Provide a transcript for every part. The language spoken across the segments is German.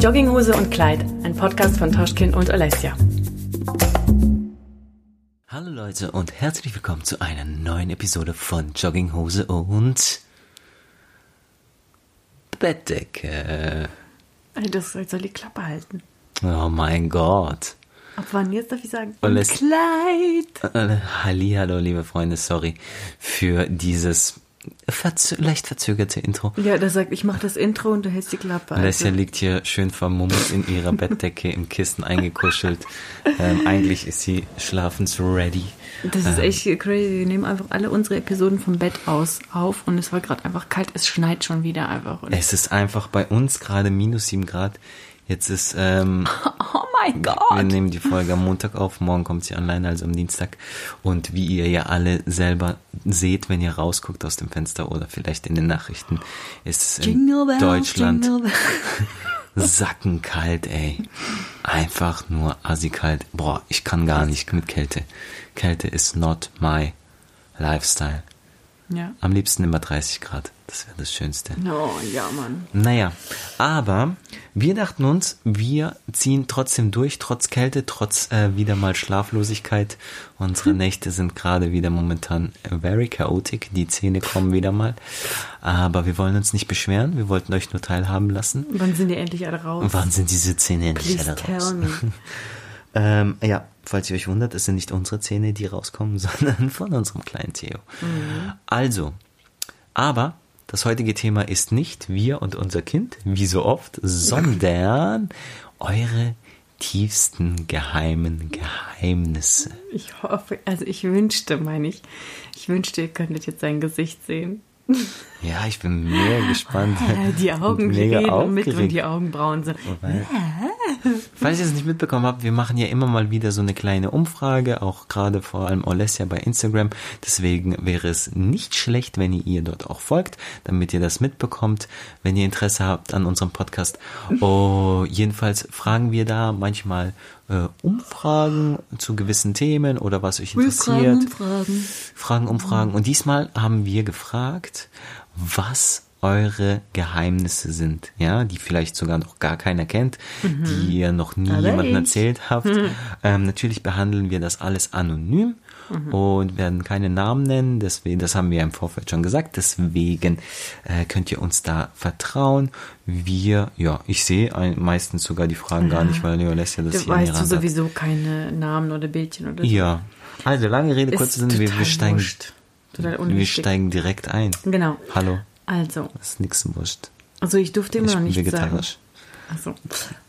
Jogginghose und Kleid, ein Podcast von Toschkin und Alessia. Hallo Leute und herzlich willkommen zu einer neuen Episode von Jogginghose und Bettdecke. Das soll die Klappe halten. Oh mein Gott. Ab wann jetzt darf ich sagen? Und Und es- Kleid. Äh, Hallihallo, liebe Freunde, sorry für dieses verzö leicht verzögerte Intro. Ja, der sagt, ich mache das Intro und du hältst die Klappe. Alessia Also, liegt hier schön vermummt in ihrer Bettdecke im Kissen eingekuschelt. Ähm, eigentlich ist sie schlafensready. das ist echt crazy. Wir nehmen einfach alle unsere Episoden vom Bett aus auf und es war gerade einfach kalt. Es schneit schon wieder einfach. Und Es ist einfach bei uns gerade minus sieben Grad. Jetzt ist, ähm, oh mein wir Gott. nehmen die Folge am Montag auf, morgen kommt sie online, also am Dienstag. Und wie ihr ja alle selber seht, wenn ihr rausguckt aus dem Fenster oder vielleicht in den Nachrichten, ist es in Jingle Deutschland Jingle sackenkalt, ey. Einfach nur assikalt. Boah, ich kann gar nicht mit Kälte. Kälte ist not my lifestyle. Ja. Am liebsten immer 30 Grad. Das wäre das Schönste. Oh, ja, Mann. Naja, aber wir dachten uns, wir ziehen trotzdem durch, trotz Kälte, trotz äh, wieder mal Schlaflosigkeit. Unsere Nächte sind gerade wieder momentan very chaotic. Die Zähne kommen wieder mal. Aber wir wollen uns nicht beschweren. Wir wollten euch nur teilhaben lassen. Wann sind die endlich alle raus? Wann sind diese Zähne endlich Please alle raus? Ähm, ja, falls ihr euch wundert, es sind nicht unsere Zähne, die rauskommen, sondern von unserem kleinen Theo. Also, aber das heutige Thema ist nicht wir und unser Kind, wie so oft, sondern eure tiefsten geheimen Geheimnisse. Ich hoffe, also ich wünschte, meine ich, ich wünschte, ihr könntet jetzt sein Gesicht sehen. Ja, ich bin mega gespannt. Die Augen mega reden mit und die Augenbrauen sind. Weil- Falls ihr es nicht mitbekommen habt, wir machen ja immer mal wieder so eine kleine Umfrage, auch gerade vor allem Olesja bei Instagram. Deswegen wäre es nicht schlecht, wenn ihr ihr dort auch folgt, damit ihr das mitbekommt, wenn ihr Interesse habt an unserem Podcast. Oh, jedenfalls fragen wir da manchmal äh, Umfragen zu gewissen Themen oder was euch interessiert. Fragen. Fragen, Umfragen. Und diesmal haben wir gefragt, was eure Geheimnisse sind, ja, die vielleicht sogar noch gar keiner kennt, die ihr noch nie Aber jemandem ich. erzählt habt. Ähm, natürlich behandeln wir das alles anonym und werden keine Namen nennen, deswegen, das haben wir im Vorfeld schon gesagt, deswegen äh, könnt ihr uns da vertrauen. Wir, ja, ich sehe meistens sogar die Fragen gar nicht, weil Leo lässt ja das Du hier weißt du Hand hat. sowieso keine Namen oder Bildchen oder so. Ja, also lange Rede, kurzer Sinn, wir, wir steigen wurscht. Wir steigen direkt ein. Genau. Hallo, Also, das ist nix wurscht. also ich durfte immer Ich noch bin nicht sagen. vegetarisch. Also,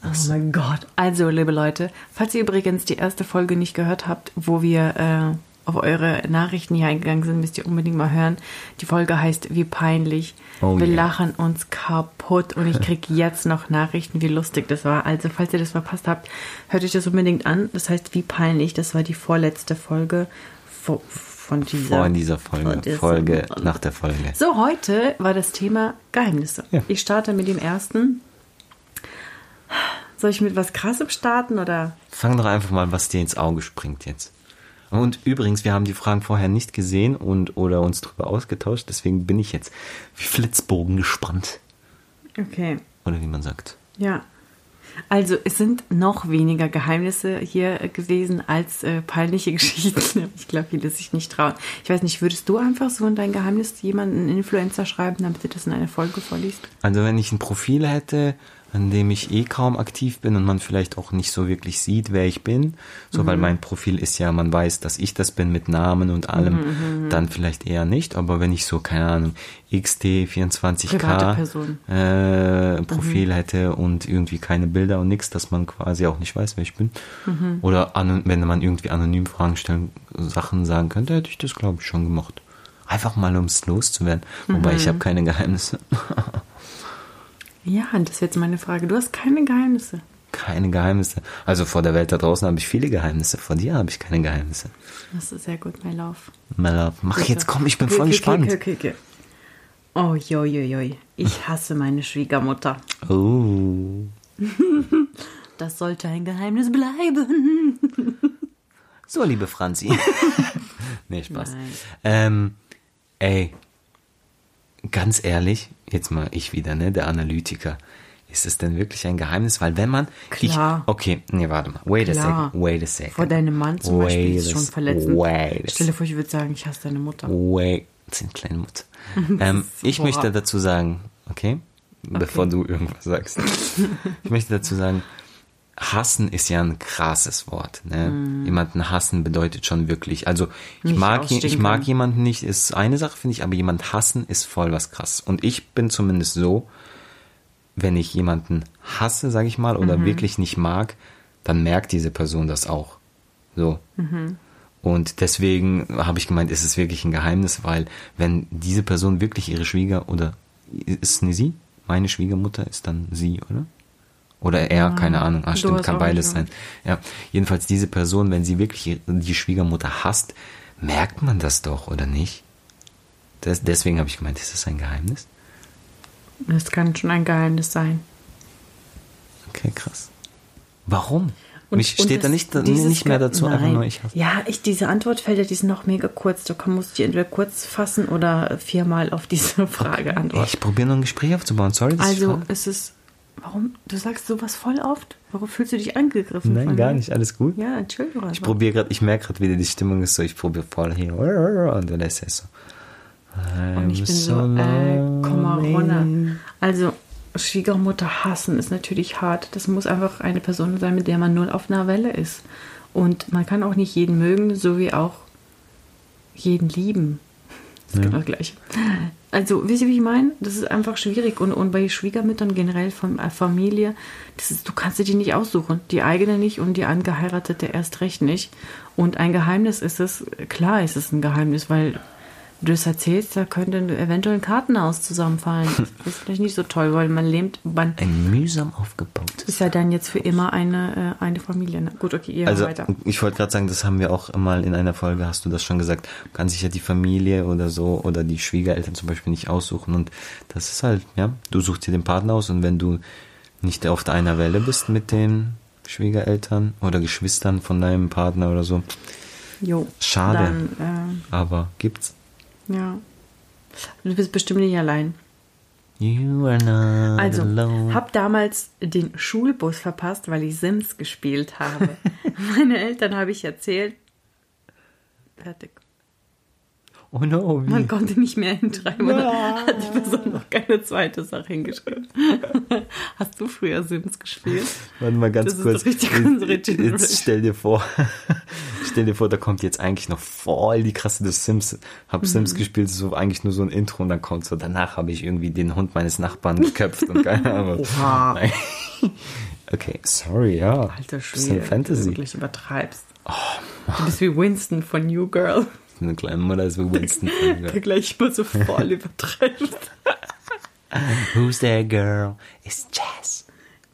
oh mein Gott. Also, liebe Leute, falls ihr übrigens die erste Folge nicht gehört habt, wo wir äh, auf eure Nachrichten hier eingegangen sind, müsst ihr unbedingt mal hören. Die Folge heißt Wie peinlich. Oh wir yeah. lachen uns kaputt und ich krieg jetzt noch Nachrichten, wie lustig das war. Also, falls ihr das verpasst habt, hört euch das unbedingt an. Das heißt, Wie peinlich. Das war die vorletzte Folge vo- von dieser. Vor in dieser Folge, von dieser- Folge nach der Folge. So, heute war das Thema Geheimnisse. Ja. Ich starte mit dem ersten. Soll ich mit was Krassem starten oder? Fang doch einfach mal, was dir ins Auge springt jetzt. Und übrigens, wir haben die Fragen vorher nicht gesehen und oder uns drüber ausgetauscht, deswegen bin ich jetzt wie Flitzbogen gespannt. Okay, Oder wie man sagt. ja. Also, es sind noch weniger Geheimnisse hier äh, gewesen als äh, peinliche Geschichten. Ich glaube, viele sich nicht trauen. Ich weiß nicht, würdest du einfach so in dein Geheimnis jemanden, einen Influencer schreiben, damit du das in einer Folge vorliest? Also wenn ich ein Profil hätte, an dem ich eh kaum aktiv bin und man vielleicht auch nicht so wirklich sieht, wer ich bin, so weil mein Profil ist ja, man weiß, dass ich das bin mit Namen und allem, dann vielleicht eher nicht, aber wenn ich so, keine Ahnung, Private XT24K Person. äh, Profil hätte und irgendwie keine Bilder und nichts, dass man quasi auch nicht weiß, wer ich bin. Oder anon- wenn man irgendwie anonym Fragen stellen, Sachen sagen könnte, hätte ich das, glaube ich, schon gemacht. Einfach mal, um es loszuwerden. Wobei ich habe keine Geheimnisse. Ja, das ist jetzt meine Frage. Du hast keine Geheimnisse. Keine Geheimnisse. Also vor der Welt da draußen habe ich viele Geheimnisse. Vor dir habe ich keine Geheimnisse. Das ist sehr gut, my love. My love. Mach jetzt, komm, ich bin Okay, voll okay, gespannt. Okay. Oh, joi, joi, joi. Ich hasse meine Schwiegermutter. Oh. Das sollte ein Geheimnis bleiben. So, liebe Franzi. nee, Spaß. Ähm, ey, ganz ehrlich, jetzt mal ich wieder, ne, der Analytiker. ist es denn wirklich ein Geheimnis? Weil wenn man. Klar. Ich, okay, nee, warte mal. Wait a Klar. second. Wait a second. Vor deinem Mann zum Wait Beispiel ist a schon verletzend. Wait a Stell dir vor, ich würde sagen, ich hasse deine Mutter. Wait, sind kleine Mutter. ähm, ich möchte horror. dazu sagen, okay, bevor du irgendwas sagst. ich möchte dazu sagen, hassen ist ja ein krasses Wort. Ne? Jemanden hassen bedeutet schon wirklich, also ich Nicht mag, ich mag jemanden nicht, ist eine Sache, finde ich, aber jemand hassen ist voll was krass. Und ich bin zumindest so, wenn ich jemanden hasse, sage ich mal, oder wirklich nicht mag, dann merkt diese Person das auch. So. Und deswegen habe ich gemeint, ist es wirklich ein Geheimnis, weil wenn diese Person wirklich ihre Schwieger oder ist es eine sie? Meine Schwiegermutter ist dann sie, oder? Oder er, keine Ahnung. Ah, du stimmt, kann beides sein. Ja, jedenfalls diese Person, wenn sie wirklich die Schwiegermutter hasst, merkt man das doch, oder nicht? Das, deswegen habe ich gemeint, ist das ein Geheimnis? Das kann schon ein Geheimnis sein. Okay, krass. Warum? Und- Mich und steht da nicht, nicht mehr dazu, einfach Nein. nur ich hasse. Ja, ich, diese Antwortfelder, die sind noch mega kurz. Du kann- musst dich entweder kurz fassen oder viermal auf diese Frage antworten. Ich probiere nur ein Gespräch aufzubauen. Sorry, dass ich Also, frage. es ist. Warum? Du sagst sowas voll oft. Warum fühlst du dich angegriffen? Nein, gar mir? nicht, alles gut. Ja, Entschuldigung. Ich probiere gerade, ich merke gerade wieder, die Stimmung ist so, ich probiere voll hier. Und du lässt es so. Und ich bin so, äh, komm mal runter. Also, Schwiegermutter hassen ist natürlich hart. Das muss einfach eine Person sein, mit der man null auf einer Welle ist. Und man kann auch nicht jeden mögen, so wie auch jeden lieben. Das ist genau das Gleiche. Also, wisst ihr, wie ich meine? Das ist einfach schwierig. Und, und bei Schwiegermüttern generell von äh, Familie, das ist, du kannst dir die nicht aussuchen. Die eigene nicht und die angeheiratete erst recht nicht. Und ein Geheimnis ist es, klar ist es ein Geheimnis, weil du das erzählst, da könnte eventuell ein Kartenhaus zusammenfallen. Das ist vielleicht nicht so toll, weil man lebt, man Ein mühsam aufgebautes. ist ja dann jetzt für immer eine, äh, eine Familie. Ne? Gut, okay, ihr Also, weiter. ich wollte gerade sagen, das haben wir auch mal in einer Folge, hast du das schon gesagt, man kann sich ja die Familie oder so oder die Schwiegereltern zum Beispiel nicht aussuchen und das ist halt, ja, du suchst dir den Partner aus und wenn du nicht auf einer Welle bist mit den Schwiegereltern oder Geschwistern von deinem Partner oder so, Jo. schade. Dann, aber gibt's. Ja. Du bist bestimmt nicht allein. You are not Also, alone. hab damals den Schulbus verpasst, weil ich Sims gespielt habe. Meine Eltern habe ich erzählt. Fertig. Oh no? Man konnte nicht mehr hinschreiben. Und dann hat die Person noch keine zweite Sache hingeschrieben. Hast du früher Sims gespielt? Warte mal ganz Das ist kurz. unsere jetzt, jetzt stell dir vor, stell dir vor, da kommt jetzt eigentlich noch voll die krasse des Sims. Hab Mhm. Sims gespielt, so eigentlich nur so ein Intro und dann kommt so, danach habe ich irgendwie den Hund meines Nachbarn geköpft und keine Ahnung. Oha. Nein. Okay, sorry, ja. Alter Bisschen Schwede, du Fantasy. wirklich übertreibst. du bist wie Winston von New Girl, Eine kleine Mutter ist wie Winston. der gleich immer so voll übertreibt. Who's that girl? It's Jazz.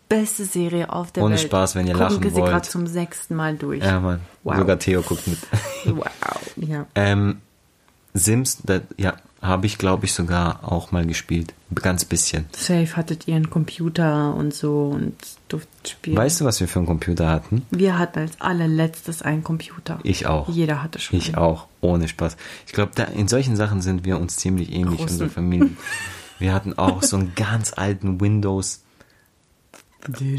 Beste Serie auf der Ohne Welt. Spaß, wenn ihr Gucken lachen wir sie wollt. gerade zum sechsten Mal durch. Ja, Mann. Wow. Sogar Theo guckt mit. Wow. Ja. Ähm, Sims, das, ja, habe ich glaube ich sogar auch mal gespielt. Ganz bisschen. Safe hattet ihr einen Computer und so und durftet spielen. Weißt du, was wir für einen Computer hatten? Wir hatten als allerletztes einen Computer. Ich auch. Jeder hatte schon. Ich einen. auch, ohne Spaß. Ich glaube, in solchen Sachen sind wir uns ziemlich ähnlich, Großen. unsere Familie. Wir hatten auch so einen ganz alten Windows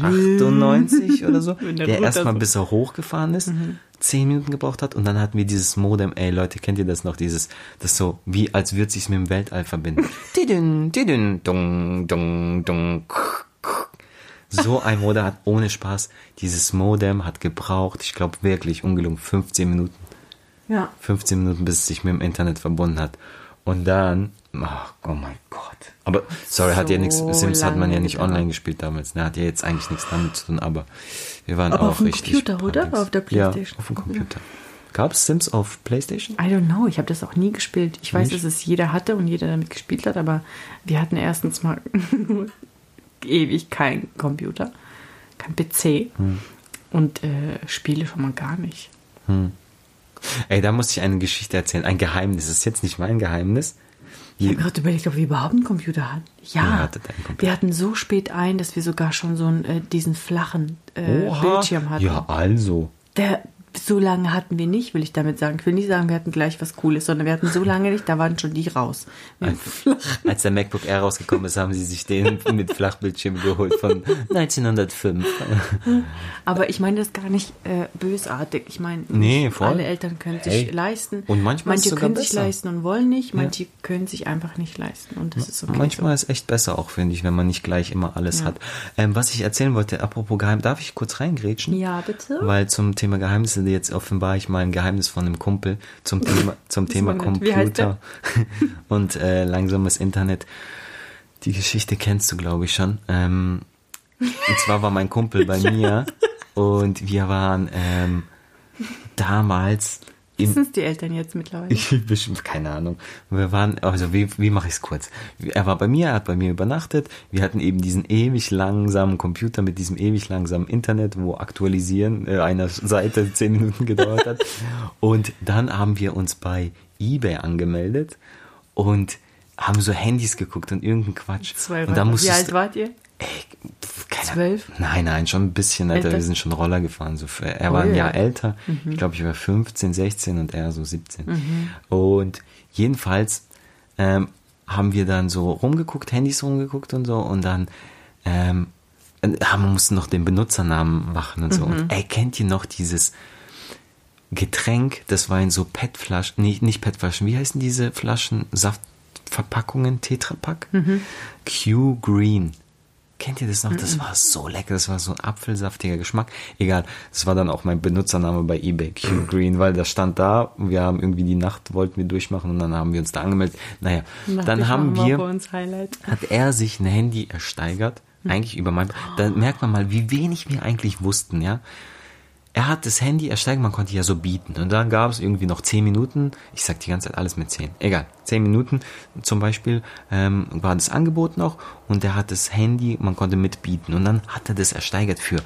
98 oder so, der erstmal Mhm. bis er hochgefahren ist, zehn Minuten gebraucht hat und dann hatten wir dieses Modem, ey Leute, kennt ihr das noch, dieses, das so, wie als würde sich's mit dem Weltall verbinden. Dung, dung, dung. So ein Modem hat ohne Spaß, dieses Modem hat gebraucht, ich glaube wirklich, ungelungen, 15 Minuten. Ja. 15 Minuten, bis es sich mit dem Internet verbunden hat. Und dann, ach, oh mein Gott. Aber, sorry, hat ja So nichts, Sims hat man ja nicht online gespielt damals. Ne, hat ja jetzt eigentlich nichts damit zu tun, aber wir waren Aber auch auf dem richtig. Computer, oder? Punkings. Auf der Playstation? Ja, auf dem Computer. Gab es Sims auf Playstation? I don't know, ich habe das auch nie gespielt. Ich weiß, Nicht? dass es jeder hatte und jeder damit gespielt hat, aber wir hatten erstens mal ewig keinen Computer, kein PC Hm. und äh, Spiele schon mal gar nicht. Ey, da muss ich eine Geschichte erzählen. Ein Geheimnis. Das ist jetzt nicht mein Geheimnis. Ich habe gerade überlegt, ob wir überhaupt einen Computer hatten. Ja, Computer. wir hatten so spät ein, dass wir sogar schon so einen, äh, diesen flachen äh. Bildschirm hatten. Ja, also. Der so lange hatten wir nicht, will ich damit sagen. Ich will nicht sagen, wir hatten gleich was Cooles, sondern wir hatten so lange nicht, da waren schon die raus. Als, als der MacBook Air rausgekommen ist, haben sie sich den mit Flachbildschirm geholt von 1905. Aber ich meine das gar nicht äh, bösartig. Ich meine, Nee, alle Eltern können sich Hey. leisten. Und manchmal manche können sich besser. leisten und wollen nicht, manche können sich einfach nicht leisten. Und das ist okay. Manchmal ist echt besser auch, finde ich, wenn man nicht gleich immer alles hat. Ähm, was ich erzählen wollte, apropos Geheim, darf ich kurz reingrätschen? so. Ja, bitte. Weil zum Thema Geheimnisse, jetzt offenbar ich mal ein Geheimnis von einem Kumpel zum Thema, zum Thema Computer und äh, langsames Internet. Die Geschichte kennst du, glaube ich, schon. Ähm, und zwar war mein Kumpel bei mir und wir waren ähm, damals Wissen es die Eltern jetzt mittlerweile? ich bestimmt, keine Ahnung. Wir waren, also wie, wie mache ich es kurz? Er war bei mir, er hat bei mir übernachtet. Wir hatten eben diesen ewig langsamen Computer mit diesem ewig langsamen Internet, wo Aktualisieren äh, einer Seite zehn Minuten gedauert hat. Und dann haben wir uns bei eBay angemeldet und haben so Handys geguckt und irgendeinen Quatsch. Zwei und dann Wie musstest alt wart ihr? Ey, keine Zwölf? Nein, nein, schon ein bisschen älter. Älter? Wir sind schon Roller gefahren. So er Oh war ein ja. Jahr älter. Mhm. Ich glaube, ich war 15, 16 und er so 17. Und jedenfalls ähm, haben wir dann so rumgeguckt, Handys rumgeguckt und so und dann ähm, äh, haben wir mussten noch den Benutzernamen machen und so. Mhm. Und ey, kennt ihr noch dieses Getränk, das war in so PET-Flaschen, nicht, nicht PET-Flaschen, wie heißen diese Flaschen, Saftverpackungen, Tetrapack? Mhm. Q Green. Kennt ihr das noch? Das war so lecker, das war so ein apfelsaftiger Geschmack. Egal, das war dann auch mein Benutzername bei eBay, Q Green, weil das stand da, wir haben irgendwie die Nacht, wollten wir durchmachen und dann haben wir uns da angemeldet. Naja, dann haben wir, uns Highlight. hat er sich ein Handy ersteigert, eigentlich über mein, da merkt man mal, wie wenig wir eigentlich wussten, ja. Er hat das Handy ersteigert, man konnte ja so bieten. Und dann gab es irgendwie noch 10 Minuten, ich sag die ganze Zeit alles mit 10, egal, 10 Minuten zum Beispiel ähm, war das Angebot noch und er hat das Handy, man konnte mitbieten. Und dann hat er das ersteigert für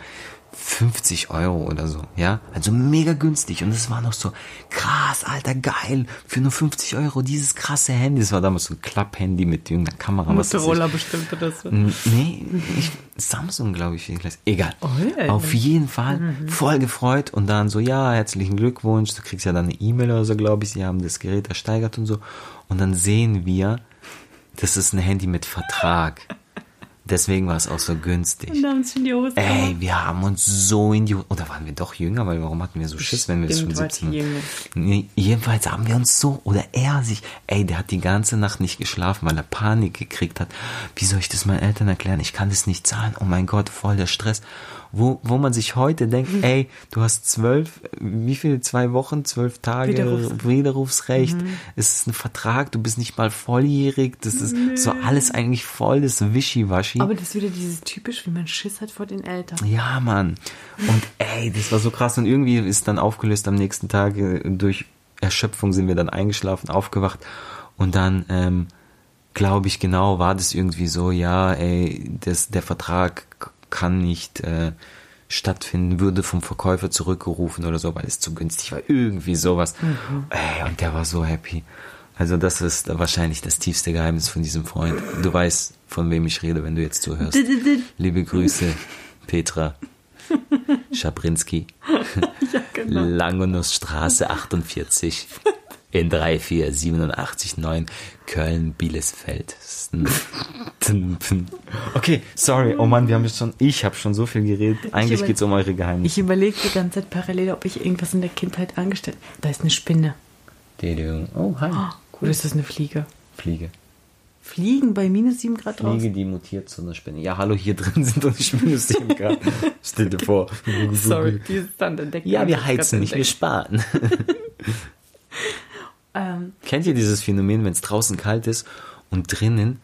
50 Euro oder so, ja, also mega günstig und es war noch so krass, alter, geil, für nur 50 Euro dieses krasse Handy, das war damals so ein Klapp-Handy mit irgendeiner Kamera. Motorola bestimmt oder so. Nee, ich, Samsung, glaube ich. Egal. Oh, ja. Auf jeden Fall voll gefreut und dann so, ja, herzlichen Glückwunsch. Du kriegst ja dann eine E-Mail oder so, glaube ich. Sie haben das Gerät ersteigert und so. Und dann sehen wir, das ist ein Handy mit Vertrag. Deswegen war es auch so günstig. Und haben sie in die Hose Ey, wir haben uns so in die Oder waren wir doch jünger? Weil warum hatten wir so Schiss, wenn wir das schon Stimmt, wart 17 ihr waren? jünger. Nee, jedenfalls haben wir uns so, oder er sich, ey, der hat die ganze Nacht nicht geschlafen, weil er Panik gekriegt hat. Wie soll ich das meinen Eltern erklären? Ich kann das nicht zahlen. Oh mein Gott, voll der Stress. Wo, wo man sich heute denkt, ey, du hast zwölf, wie viele, zwei Wochen, zwölf Tage Widerrufs- Widerrufsrecht. Es ist ein Vertrag, du bist nicht mal volljährig. Das ist so alles eigentlich voll das Wischiwaschi. Aber das ist wieder dieses typisch, wie man Schiss hat vor den Eltern. Ja, Mann. Und ey, das war so krass. Und irgendwie ist dann aufgelöst am nächsten Tag. äh, Durch Erschöpfung sind wir dann eingeschlafen, aufgewacht. Und dann, ähm, glaube ich, genau, war das irgendwie so, ja, ey, das, der Vertrag kann nicht äh, stattfinden, würde vom Verkäufer zurückgerufen oder so, weil es zu günstig war. Irgendwie sowas. Ey, und der war so happy. Also das ist wahrscheinlich das tiefste Geheimnis von diesem Freund. Du weißt, von wem ich rede, wenn du jetzt zuhörst. Liebe Grüße, Petra Schabrinski. genau. Langenussstraße 48 in 34789 Köln-Bielesfeld. Okay, sorry. Oh Mann, wir haben jetzt schon, ich habe schon so viel geredet. Eigentlich über- geht's um eure Geheimnisse. Ich überlege die ganze Zeit parallel, ob ich irgendwas in der Kindheit angestellt Da ist eine Spinne. Oh, hi. Oder ist das eine Fliege? Fliege. Fliegen bei minus 7 Grad raus. Fliege, die mutiert zu einer Spinne. Ja, hallo, hier drin sind doch nicht minus 7 Grad. Stell dir vor. Sorry, dieses dann entdeckt. Ja, wir heizen nicht, wir sparen. Ähm, Kennt ihr dieses Phänomen, wenn es draußen kalt ist und drinnen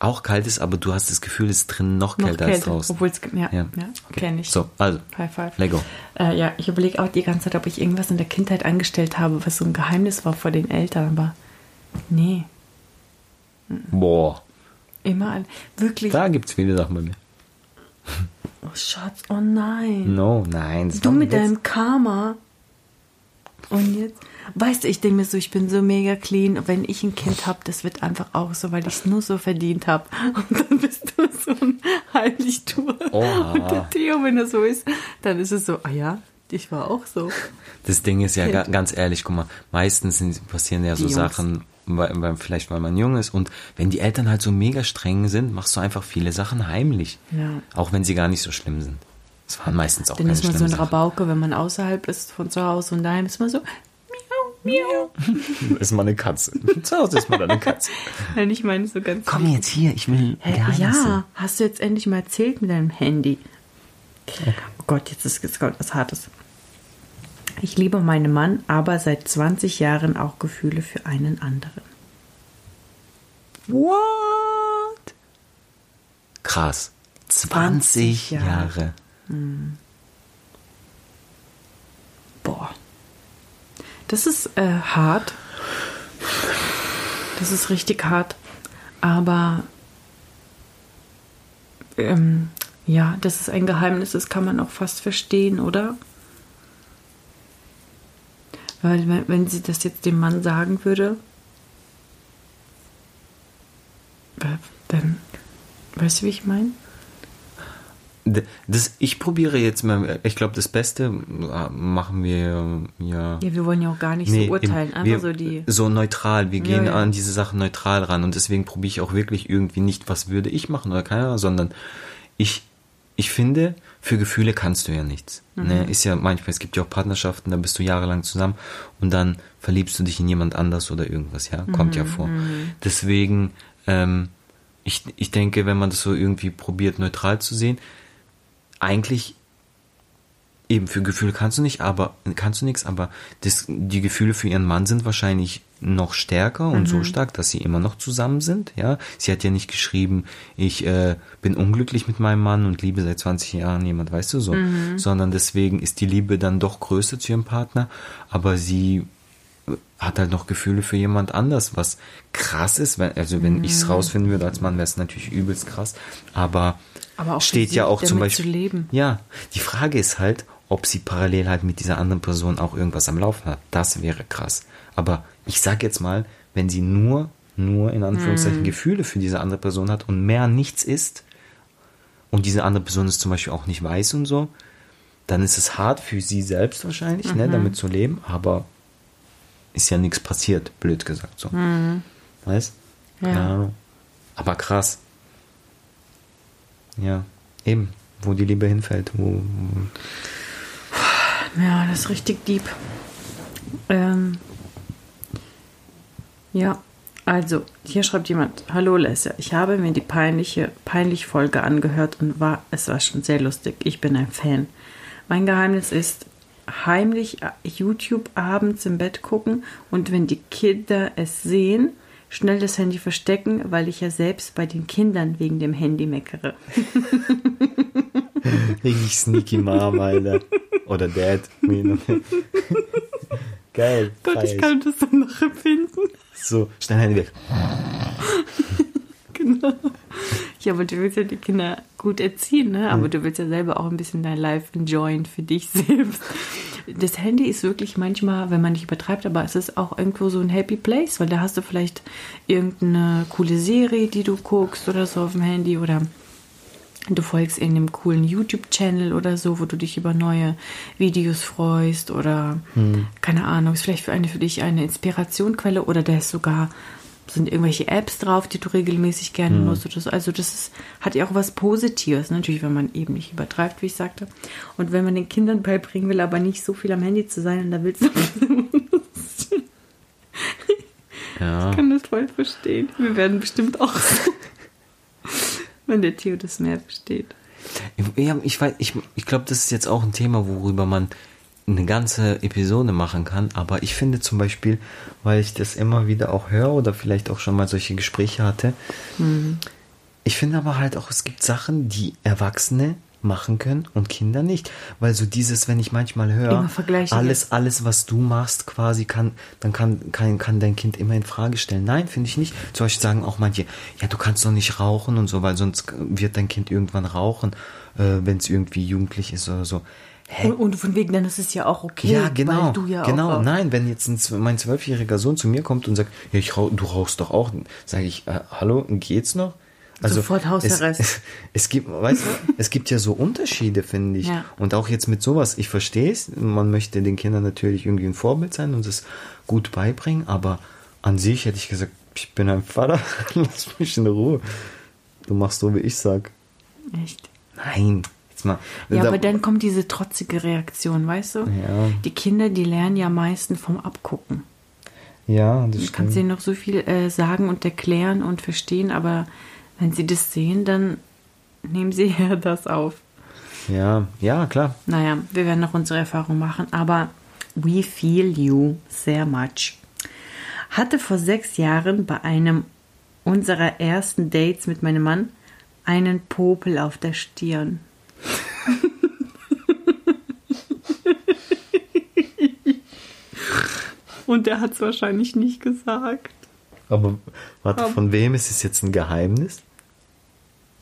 auch kalt ist, aber du hast das Gefühl, es ist drinnen noch noch kälter als draußen? obwohl es, ja, ja, okay. kenne ich. So, also, High five. Lego. Äh, ja, ich überlege auch die ganze Zeit, ob ich irgendwas in der Kindheit angestellt habe, was so ein Geheimnis war vor den Eltern, aber nee, Boah, immer an, wirklich. da gibt's viele Sachen bei mir. Oh Schatz, oh nein. No, nein. Du mit deinem Karma. Und jetzt, weißt du, ich denke mir so, ich bin so mega clean. Und wenn ich ein Kind habe, das wird einfach auch so, weil ich es nur so verdient habe. Und dann bist du so ein Heiligtum. Oha. Und der Theo, wenn er so ist, dann ist es so, ah ja, Ich war auch so. Das Ding ist ja ga- ganz ehrlich, guck mal, meistens passieren ja so Die. Sachen, weil, weil, vielleicht weil man jung ist und wenn die Eltern halt so mega streng sind, machst du einfach viele Sachen heimlich. Ja. Auch wenn sie gar nicht so schlimm sind. Das waren meistens auch Dann keine ist man so ein. Rabauke, wenn man außerhalb ist von zu Hause und daheim ist man so, miau, miau. ist mal eine Katze. Zu Hause ist mal eine Katze. Nein, ich meine so ganz Komm jetzt hier, ich will Hä, Ja, hast du jetzt endlich mal erzählt mit deinem Handy? Oh Gott, jetzt ist jetzt kommt was Hartes. Ich liebe meinen Mann, aber seit 20 Jahren auch Gefühle für einen anderen. What? Krass. 20 20 Jahre. Jahre. Boah. Das ist äh, hart. Das ist richtig hart. Aber ähm, ja, dass es ein Geheimnis ist, kann man auch fast verstehen, oder? Weil wenn, sie das jetzt dem Mann sagen würde, dann, weißt du, wie ich meine? Das, ich probiere jetzt mal, ich glaube, das Beste äh, machen wir ja. Ja, wir wollen ja auch gar nicht Nee, so urteilen, eben, einfach wir, so die. so neutral. Wir gehen ja. an diese Sachen neutral ran und deswegen probiere ich auch wirklich irgendwie nicht, was würde ich machen oder keiner, sondern ich, ich finde, für Gefühle kannst du ja nichts. Mhm. Ne? Ist ja manchmal, es gibt ja auch Partnerschaften, da bist du jahrelang zusammen und dann verliebst du dich in jemand anders oder irgendwas, ja, kommt Mhm, ja vor. Deswegen, ähm, ich, ich denke, wenn man das so irgendwie probiert, neutral zu sehen, eigentlich eben für Gefühle kannst du nicht, aber kannst du nichts, aber das, die Gefühle für ihren Mann sind wahrscheinlich noch stärker und so stark, dass sie immer noch zusammen sind. Ja, sie hat ja nicht geschrieben, ich äh, bin unglücklich mit meinem Mann und liebe seit 20 Jahren jemand, weißt du so, sondern deswegen ist die Liebe dann doch größer zu ihrem Partner, aber sie hat halt noch Gefühle für jemand anders, was krass ist. Wenn, also wenn ich es rausfinden würde als Mann, wäre es natürlich übelst krass. Aber, Aber steht ja auch zum Beispiel. zu leben. Ja, die Frage ist halt, ob sie parallel halt mit dieser anderen Person auch irgendwas am Laufen hat. Das wäre krass. Aber ich sag jetzt mal, wenn sie nur, nur in Anführungszeichen Hm. Gefühle für diese andere Person hat und mehr nichts ist und diese andere Person ist zum Beispiel auch nicht weiß und so, dann ist es hart für sie selbst wahrscheinlich, Mhm. ne, damit zu leben, aber ist ja nichts passiert, blöd gesagt so. Weißt? Mhm. Ja. Keine Ahnung. Aber krass. Ja, eben, wo die Liebe hinfällt, wo, wo Ja, das ist richtig deep. Ähm, ja, also, hier schreibt jemand, Hallo Lesja, ich habe mir die peinliche, peinlich Folge angehört und war, es war schon sehr lustig. Ich bin ein Fan. Mein Geheimnis ist, heimlich YouTube abends im Bett gucken und wenn die Kinder es sehen, schnell das Handy verstecken, weil ich ja selbst bei den Kindern wegen dem Handy meckere. Richtig sneaky Mom, Alter. Oder Dad. Geil. Gott, ich kann das dann noch empfinden. So, schnell Handy weg. Genau. Ja, aber du willst ja die Kinder gut erziehen, ne? Aber du willst ja selber auch ein bisschen dein Life enjoyen für dich selbst. Das Handy ist wirklich manchmal, wenn man nicht übertreibt, aber es ist auch irgendwo so ein Happy Place, weil da hast du vielleicht irgendeine coole Serie, die du guckst oder so auf dem Handy oder du folgst in einem coolen YouTube-Channel oder so, wo du dich über neue Videos freust oder keine Ahnung, ist vielleicht für eine für dich eine Inspirationsquelle oder da ist sogar sind irgendwelche Apps drauf, die du regelmäßig gerne nutzt. oder so. Also das ist, hat ja auch was Positives, ne? natürlich, wenn man eben nicht übertreibt, wie ich sagte. Und wenn man den Kindern beibringen will, aber nicht so viel am Handy zu sein, und da willst du Ja. Ich kann das voll verstehen. Wir werden bestimmt auch so, wenn der Theo das mehr versteht. Ja, ich weiß, ich, ich glaube, das ist jetzt auch ein Thema, worüber man eine ganze Episode machen kann. Aber ich finde zum Beispiel, weil ich das immer wieder auch höre oder vielleicht auch schon mal solche Gespräche hatte, ich finde aber halt auch, es gibt Sachen, die Erwachsene machen können und Kinder nicht. Weil so dieses, wenn ich manchmal höre, alles, alles, was du machst, quasi kann, dann kann, kann, kann dein Kind immer in Frage stellen. Nein, finde ich nicht. Zum Beispiel sagen auch manche, ja, du kannst doch nicht rauchen und so, weil sonst wird dein Kind irgendwann rauchen, äh, wenn es irgendwie jugendlich ist oder so. Hä? Und, von wegen, dann ist es ja auch okay. ja, genau. Weil du ja genau. auch Nein, wenn jetzt ein, mein zwölfjähriger Sohn zu mir kommt und sagt, ja, ich du rauchst doch auch, sage ich, äh, hallo, geht's noch? Sofort Hausarrest. Es, es gibt, weißt du, es gibt ja so Unterschiede, finde ich. Ja. Und auch jetzt mit sowas, ich verstehe es, man möchte den Kindern natürlich irgendwie ein Vorbild sein und es gut beibringen, aber an sich hätte ich gesagt, ich bin ein Vater, lass mich in Ruhe. Du machst so, wie ich sag. Echt. Nein, jetzt mal. Ja, Da- aber dann kommt diese trotzige Reaktion, weißt du? Ja. Die Kinder, die lernen ja am meisten vom Abgucken. Ja, das Du stimmt. kannst ihnen noch so viel äh, sagen und erklären und verstehen, aber wenn sie das sehen, dann nehmen sie ja das auf. Ja, ja, klar. Naja, wir werden noch unsere Erfahrung machen, aber we feel you sehr much. Hatte vor sechs Jahren bei einem unserer ersten Dates mit meinem Mann einen Popel auf der Stirn. Und er hat es wahrscheinlich nicht gesagt. Aber warte, Aber- von wem ist es jetzt ein Geheimnis?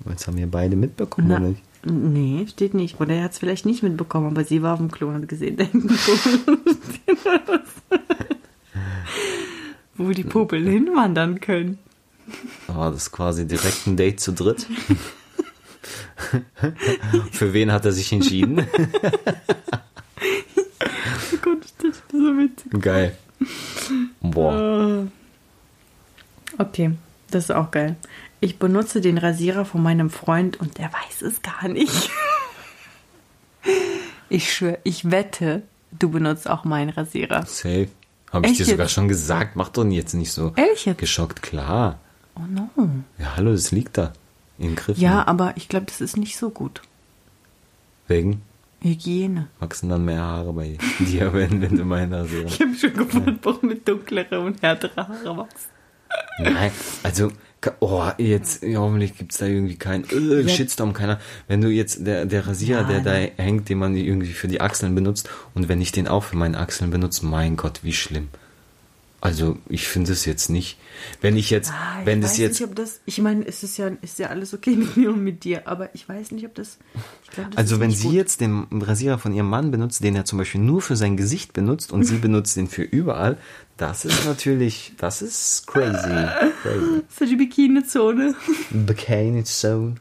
Jetzt haben wir beide mitbekommen, Na, oder nicht? nee, steht nicht. Oder er hat es vielleicht nicht mitbekommen, aber sie war auf dem Klo und hat gesehen, Popel. Wo die Popel hinwandern können. War das quasi direkt ein Date zu dritt? Für wen hat er sich entschieden? Gott, das ist so witzig. Geil. Boah. Okay, das ist auch geil. Ich benutze den Rasierer von meinem Freund und er weiß es gar nicht. Ich schwöre, ich wette, du benutzt auch meinen Rasierer. Safe. Habe ich Echt dir sogar jetzt? schon gesagt. Mach doch jetzt nicht so Ehrlich jetzt? geschockt. Klar. Oh no. Ja, hallo, das liegt da. Im Griff. Ja, aber ich glaube, das ist nicht so gut. Wegen? Hygiene. Wachsen dann mehr Haare bei dir, wenn, wenn du meinen Rasierer. Ich habe schon gefunden, warum mit dunklere und härtere Haare wachsen. Nein, also, oh, jetzt, hoffentlich gibt's da irgendwie keinen äh. Shitstorm, keiner. Wenn du jetzt, der, der Rasierer, der Nein. da hängt, den man irgendwie für die Achseln benutzt, und wenn ich den auch für meine Achseln benutze, mein Gott, wie schlimm. Also, ich finde es jetzt nicht. Wenn ich jetzt, Ah, ich wenn weiß das jetzt, nicht, ob das. Ich meine, es ist ja, ist ja alles okay mit mir und mit dir, aber ich weiß nicht, ob das. Glaub, das also wenn sie gut. jetzt den Rasierer von ihrem Mann benutzt, den er zum Beispiel nur für sein Gesicht benutzt und sie benutzt den für überall, das ist natürlich, das ist crazy. crazy. So die Bikini-Zone. Bikini Zone.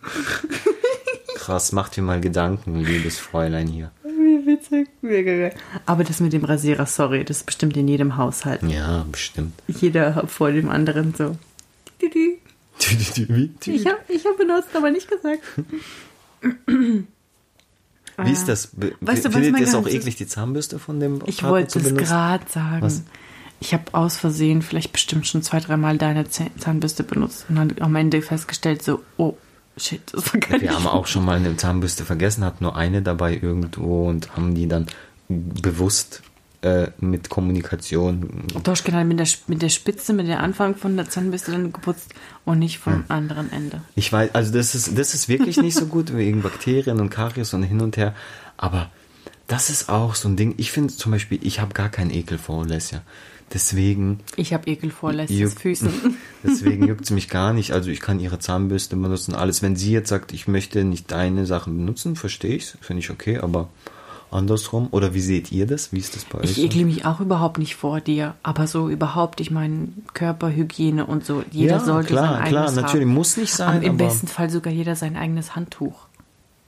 Krass, macht dir mal Gedanken, liebes Fräulein hier. Wie witzig. Mega geil. Aber das mit dem Rasierer, sorry, das ist bestimmt in jedem Haushalt. Ja, bestimmt. Jeder vor dem anderen so. Ich habe ich hab benutzt, aber nicht gesagt. Wie ist das? Be- Weißt du, was Findet ihr es auch eklig, die Zahnbürste von dem Ich wollte es gerade sagen. Was? Ich habe aus Versehen vielleicht bestimmt schon zwei, dreimal deine Zahnbürste benutzt und dann am Ende festgestellt, so, oh, shit, das war gar Wir haben auch schon mal eine Zahnbürste vergessen, hatten nur eine dabei irgendwo und haben die dann bewusst äh, mit Kommunikation. Doch, genau, mit der, mit der Spitze, mit der Anfang von der Zahnbürste dann geputzt und nicht vom anderen Ende. Ich weiß, also das ist, das ist wirklich nicht so gut wegen Bakterien und Karies und hin und her. Aber das ist auch so ein Ding. Ich finde zum Beispiel, ich habe gar keinen Ekel vor Alessia. Deswegen Ich habe Ekel vor Leslies Juckt- Füßen. Deswegen juckt es mich gar nicht. Also ich kann ihre Zahnbürste benutzen, alles. Wenn sie jetzt sagt, ich möchte nicht deine Sachen benutzen, verstehe ich finde ich okay, aber andersrum. Oder wie seht ihr das? Wie ist das bei euch? Ich ekle mich auch überhaupt nicht vor dir, aber so überhaupt, ich meine, Körperhygiene und so. Jeder Ja, sollte klar, sein klar, eigenes natürlich, haben. muss nicht sein, Aber Im besten Fall sogar jeder sein eigenes Handtuch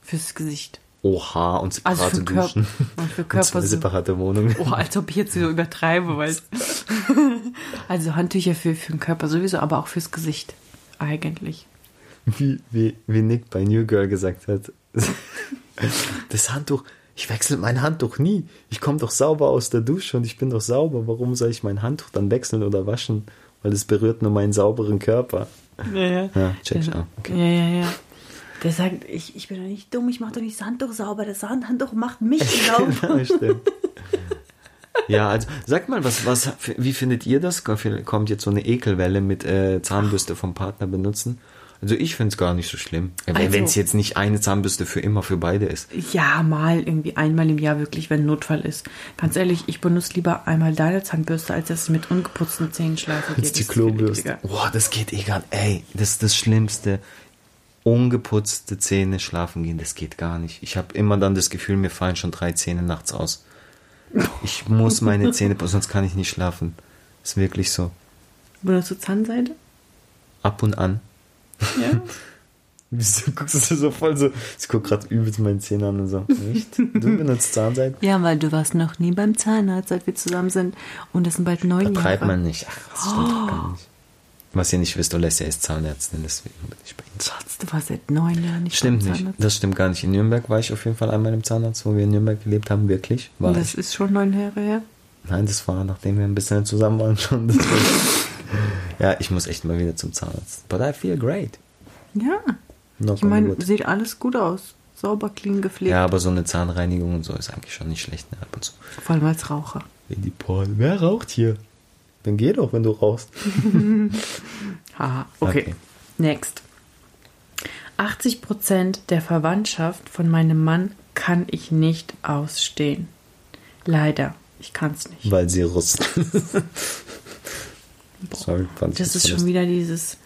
fürs Gesicht. Oha, und Also separate für Körper Duschen. und für Und Körper zwei so. separate Wohnungen. Oh, als ob ich jetzt so übertreibe, weil also Handtücher für, für den Körper sowieso, aber auch fürs Gesicht eigentlich. Wie, wie, wie Nick bei New Girl gesagt hat. Das Handtuch, ich wechsle mein Handtuch nie. Ich komme doch sauber aus der Dusche und ich bin doch sauber. Warum soll ich mein Handtuch dann wechseln oder waschen? Weil es berührt nur meinen sauberen Körper. Ja, ja. Ja, check Der- auch. Okay. Ja, ja, ja. Der sagt, ich, ich bin doch nicht dumm, ich mache doch nicht das Handtuch sauber, das Handtuch macht mich sauber. Ja, stimmt. Ja, also sagt mal, was, was, wie findet ihr das? Kommt jetzt so eine Ekelwelle mit äh, Zahnbürste vom Partner benutzen? Also ich finde es gar nicht so schlimm. Also- Wenn es jetzt nicht eine Zahnbürste für immer für beide ist. Ja, mal irgendwie einmal im Jahr wirklich, wenn Notfall ist. Ganz ehrlich, ich benutze lieber einmal deine Zahnbürste, als dass mit ungeputzten Zähnen schlafe. Jetzt die Klobürste. Boah, das geht egal. Ey, das ist das Schlimmste. Ungeputzte Zähne schlafen gehen, das geht gar nicht. Ich habe immer dann das Gefühl, mir fallen schon drei Zähne nachts aus. Ich muss meine Zähne putzen, sonst kann ich nicht schlafen. Ist wirklich so. Benutzt du Zahnseide? Ab und an. Ja. Wieso guckst du so voll so? Ich guck gerade übelst meine Zähne an und so. Echt? Du benutzt Zahnseide? Ja, weil du warst noch nie beim Zahnarzt, seit wir zusammen sind. Und das sind bald neun Da treibt Jahre. man nicht. Ach, das stimmt doch gar nicht. Was ihr nicht wisst, Olesja ist Zahnärztin, deswegen bin ich bei Ihnen. Schatz, du warst seit neun Jahren nicht Stimmt nicht. Das stimmt gar nicht. In Nürnberg war ich auf jeden Fall einmal im Zahnarzt, wo wir in Nürnberg gelebt haben, wirklich. War das ich. ist schon neun Jahre her. Nein, das war, nachdem wir ein bisschen zusammen waren schon. Ja, ich muss echt mal wieder zum Zahnarzt. But I feel great. Ja. Knock Ich meine, sieht alles gut aus. Sauber, clean, gepflegt. Ja, aber so eine Zahnreinigung und so ist eigentlich schon nicht schlecht. Ne? Ab und zu. Vor allem als Raucher. Die. Wer raucht hier? Dann geh doch, wenn du rauchst. Haha, okay. Okay. Next. 80% der Verwandtschaft von meinem Mann kann ich nicht ausstehen. Leider, ich kann es nicht. Weil sie Russen. Sorry, fand Das ist schon wieder dieses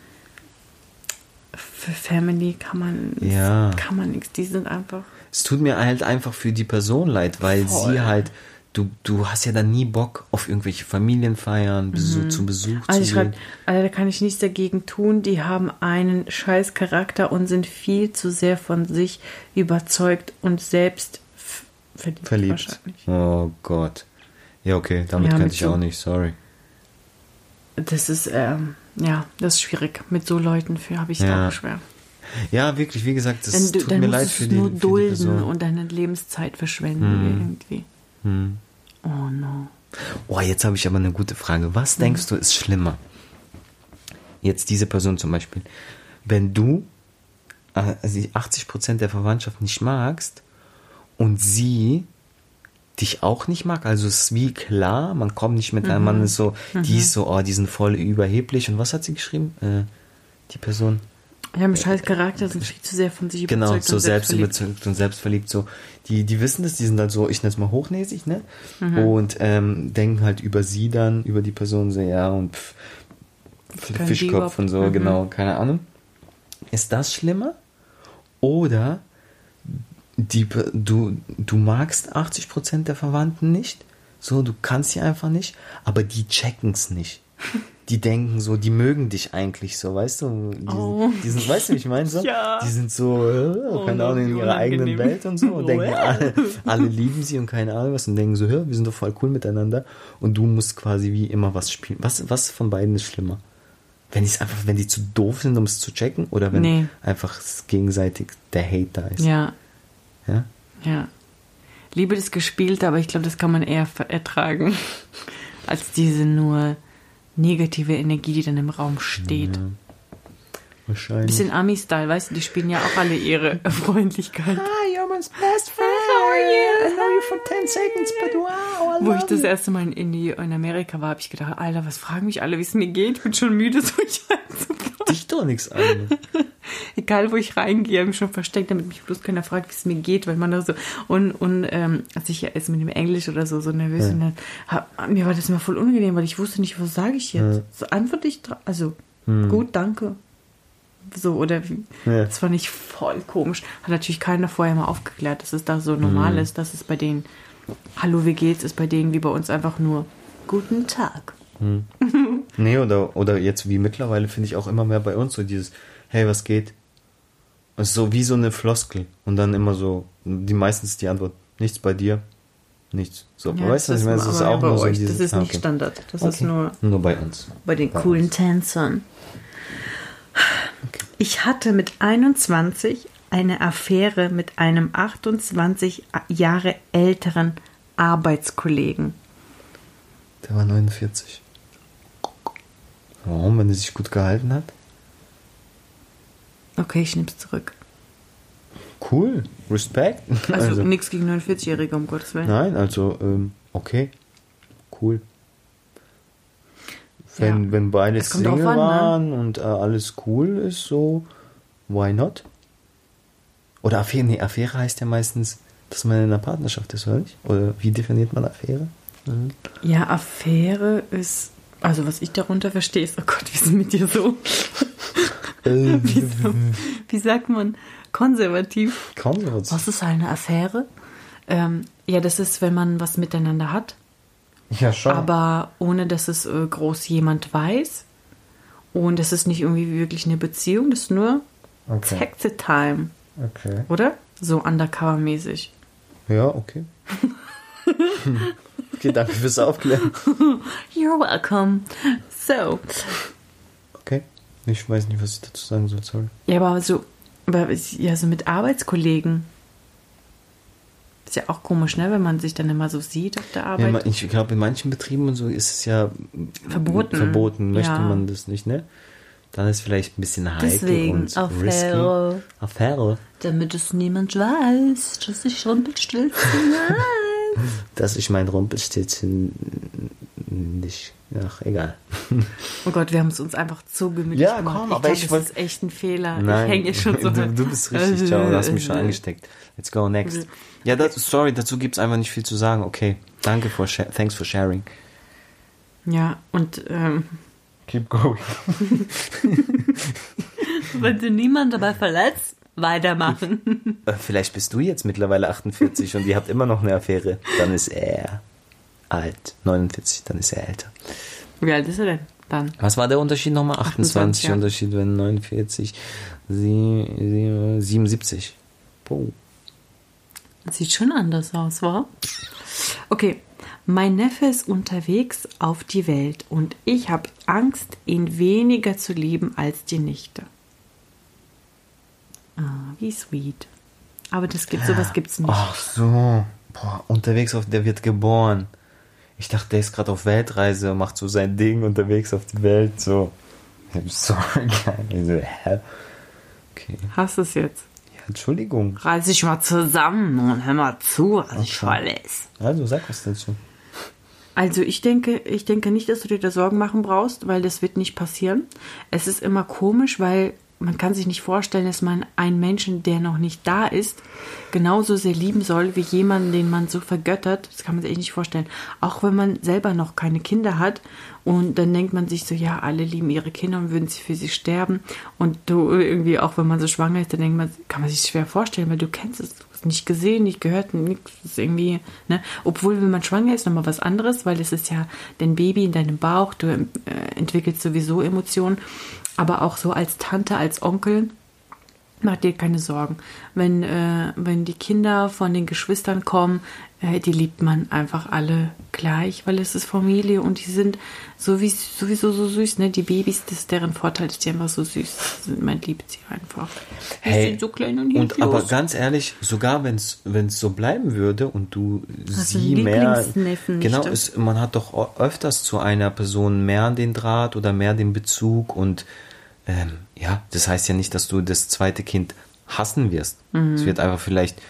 für Family kann man Ja. kann man nichts. Die sind einfach Es tut mir halt einfach für die Person leid, weil Voll. sie halt, du, du hast ja dann nie Bock auf irgendwelche Familienfeiern, Besuch, zu Besuch Also zu ich schreibe, gehen. also da kann ich nichts dagegen tun. Die haben einen scheiß Charakter und sind viel zu sehr von sich überzeugt und selbst verliebt, Verliebt. Oh Gott. Ja, okay, damit Ja, könnte ich so- auch nicht, sorry. Das ist, ähm, ja, das ist schwierig. Mit so Leuten für habe ich Ja. auch schwer. Ja, wirklich, wie gesagt, das Dann, du, tut dann mir musst leid du für es die, nur für die dulden Person. und deine Lebenszeit verschwenden irgendwie. Hm. Oh no. Oh, jetzt habe ich aber eine gute Frage. Was denkst du ist schlimmer? Jetzt diese Person zum Beispiel. Wenn du äh, also die 80% der Verwandtschaft nicht magst und sie dich auch nicht mag, also es ist wie klar, man kommt nicht mit einem Mann ist so, die ist so, oh, die sind voll überheblich und was hat sie geschrieben? Äh, die Person. Haben einen scheiß Charakter, sind viel zu sehr von sich Genau, überzeugt. so und selbstverliebt. selbstüberzeugt und selbstverliebt. So, die, die wissen das, die sind halt so, ich nenne es mal hochnäsig, ne? Und ähm, denken halt über sie dann, über die Person so, ja, und pff, Fischkopf und so, Mhm. genau, keine Ahnung. Ist das schlimmer? Oder die, du, du magst 80% der Verwandten nicht, so, du kannst sie einfach nicht, aber die checken es nicht. Die denken so, die mögen dich eigentlich so, weißt du? Die, Oh. die sind, weißt du, wie ich meine so? Ja. Die sind so, äh, keine Oh, Ahnung, in ihrer eigenen. Welt und so und denken, alle, alle lieben sie und keine Ahnung was und denken so, wir sind doch voll cool miteinander und du musst quasi wie immer was spielen. Was, was von beiden ist schlimmer? Wenn die einfach, wenn die zu doof sind, um es zu checken oder wenn Nee. einfach gegenseitig der Hate da ist? Ja, ja? ja. Liebe das Gespielte, aber ich glaube, das kann man eher ertragen, als diese nur negative Energie, die dann im Raum steht. Wahrscheinlich. Bisschen Ami-Style, weißt du, die spielen ja auch alle ihre Freundlichkeit. Hi, you're my best friend. How are you? I know you for 10 seconds, but wow, I Wo ich das erste Mal in, Indie, in Amerika war, habe ich gedacht, Alter, was fragen mich alle, wie es mir geht? Ich bin schon müde, so ich einzubauen. Dich doch nichts an. Egal, wo ich reingehe, habe ich schon versteckt, damit mich bloß keiner fragt, wie es mir geht, weil man da so und, und ähm, sicher ist mit dem Englisch oder so, so nervös. Und dann, hab, mir war das immer voll unangenehm, weil ich wusste nicht, was sage ich jetzt. So antworte ich, also gut, danke. So, oder wie. Ja. Das fand ich voll komisch. Hat natürlich keiner vorher mal aufgeklärt, dass es da so normal ist, dass es bei denen, hallo, wie geht's, ist bei denen wie bei uns einfach nur guten Tag. Nee, oder, oder jetzt wie mittlerweile finde ich auch immer mehr bei uns so dieses, hey, was geht? Es ist so wie so eine Floskel. Und dann immer so, die meistens die Antwort, nichts bei dir, nichts. So, Ja, weißt du, das ich meine, es ist auch nur so dieses, Das ist nicht okay. Standard. Das ist Okay. nur Nur bei uns. bei den Bei coolen uns. Tänzern. Ich hatte mit 21 eine Affäre mit einem 28 Jahre älteren Arbeitskollegen. Der war 49. Warum, wenn er sich gut gehalten hat? Okay, ich nehme es zurück. Cool, Respekt. Also, nichts gegen 49-Jährige, um Gottes Willen. Nein, also, ähm, okay. Cool. Wenn, Ja. wenn beide Single an, ne? waren und äh, alles cool ist, so, why not? Oder Affäre, nee, Affäre heißt ja meistens, dass man in einer Partnerschaft ist, oder nicht? Oder wie definiert man Affäre? Mhm. Ja, Affäre ist. Also, was ich darunter verstehe, ist, oh Gott, wie ist denn mit dir so? wie, so wie sagt man? Konservativ. Konservativ. Was ist eine Affäre? Ähm, ja, das ist, wenn man was miteinander hat, Ja, schon. aber ohne dass es äh, groß jemand weiß. Und das ist nicht irgendwie wirklich eine Beziehung, das ist nur Okay. Taxi Time, Okay. oder? So undercover-mäßig. Ja, okay. okay, danke fürs Aufklären. You're welcome. So. Ich weiß nicht, was ich dazu sagen soll, sorry. Ja, aber so, aber ja, so mit Arbeitskollegen. Ist ja auch komisch, ne, wenn man sich dann immer so sieht auf der Ja, Arbeit. ma- ich glaube, in manchen Betrieben und so ist es ja Verboten. Verboten, möchte Ja. man das nicht, ne? Dann ist vielleicht ein bisschen heikel Deswegen, und risky. Affäre. Affäre. Damit es niemand weiß, dass ich Rumpelstilzchen weiß. Dass ich mein Rumpelstilzchen nicht. Ach, egal. Oh Gott, wir haben es uns einfach zu gemütlich Ja, gemacht. komm, ich aber glaub, ich das wollt- ist echt ein Fehler. Nein, ich hänge schon so. du, du bist richtig, ciao, du hast mich schon angesteckt. Let's go next. Ja, das, sorry, dazu gibt es einfach nicht viel zu sagen. Okay, danke for thanks for sharing. Ja, und ähm, Keep going. wenn du niemand dabei verletzt, weitermachen. Äh, Vielleicht bist du jetzt mittlerweile 48 und ihr habt immer noch eine Affäre. Dann ist er alt. 49, dann ist er älter. Wie alt ist er denn dann? Was war der Unterschied nochmal? 28, 28, ja. Unterschied, wenn 49, sie, sie, 77. Boah. Sieht schon anders aus, wa? Okay. Mein Neffe ist unterwegs auf die Welt und ich habe Angst, ihn weniger zu lieben als die Nichte. Ah, wie sweet. Aber das gibt sowas gibt's nicht. Ach so. Boah, unterwegs auf, der wird geboren. Ich dachte, der ist gerade auf Weltreise, macht so sein Ding unterwegs auf die Welt, so. So geil. Ich so, hä? Okay. Hast es jetzt? Ja, Entschuldigung. Reiß dich mal zusammen und hör mal zu, was ich verlässt. Also, sag was dazu. Also ich denke, ich denke nicht, dass du dir da Sorgen machen brauchst, weil das wird nicht passieren. Es ist immer komisch, weil man kann sich nicht vorstellen, dass man einen Menschen, der noch nicht da ist, genauso sehr lieben soll wie jemanden, den man so vergöttert. Das kann man sich echt nicht vorstellen. Auch wenn man selber noch keine Kinder hat und dann denkt man sich so, ja, alle lieben ihre Kinder und würden sie für sie sterben. Und du irgendwie, auch wenn man so schwanger ist, dann denkt man, kann man sich schwer vorstellen, weil du kennst es, nicht gesehen, nicht gehört, nichts. Irgendwie, ne? Obwohl, wenn man schwanger ist, nochmal was anderes, weil es ist ja dein Baby in deinem Bauch, du äh, entwickelst sowieso Emotionen. Aber auch so als Tante, als Onkel, Mach dir keine Sorgen. Wenn, äh, wenn die Kinder von den Geschwistern kommen, äh, die liebt man einfach alle gleich, weil es ist Familie und die sind sowieso, sowieso so süß. Ne? Die Babys, das ist deren Vorteil, dass die einfach so süß sind. Man liebt sie einfach. Die Hey, sind so klein und Und aber hilflos. ganz ehrlich, sogar wenn es so bleiben würde und du Hast du sie einen mehr, genau, es, man hat doch öfters zu einer Person mehr den Draht oder mehr den Bezug und ähm, ja, das heißt ja nicht, dass du das zweite Kind hassen wirst. Mhm. Es wird einfach vielleicht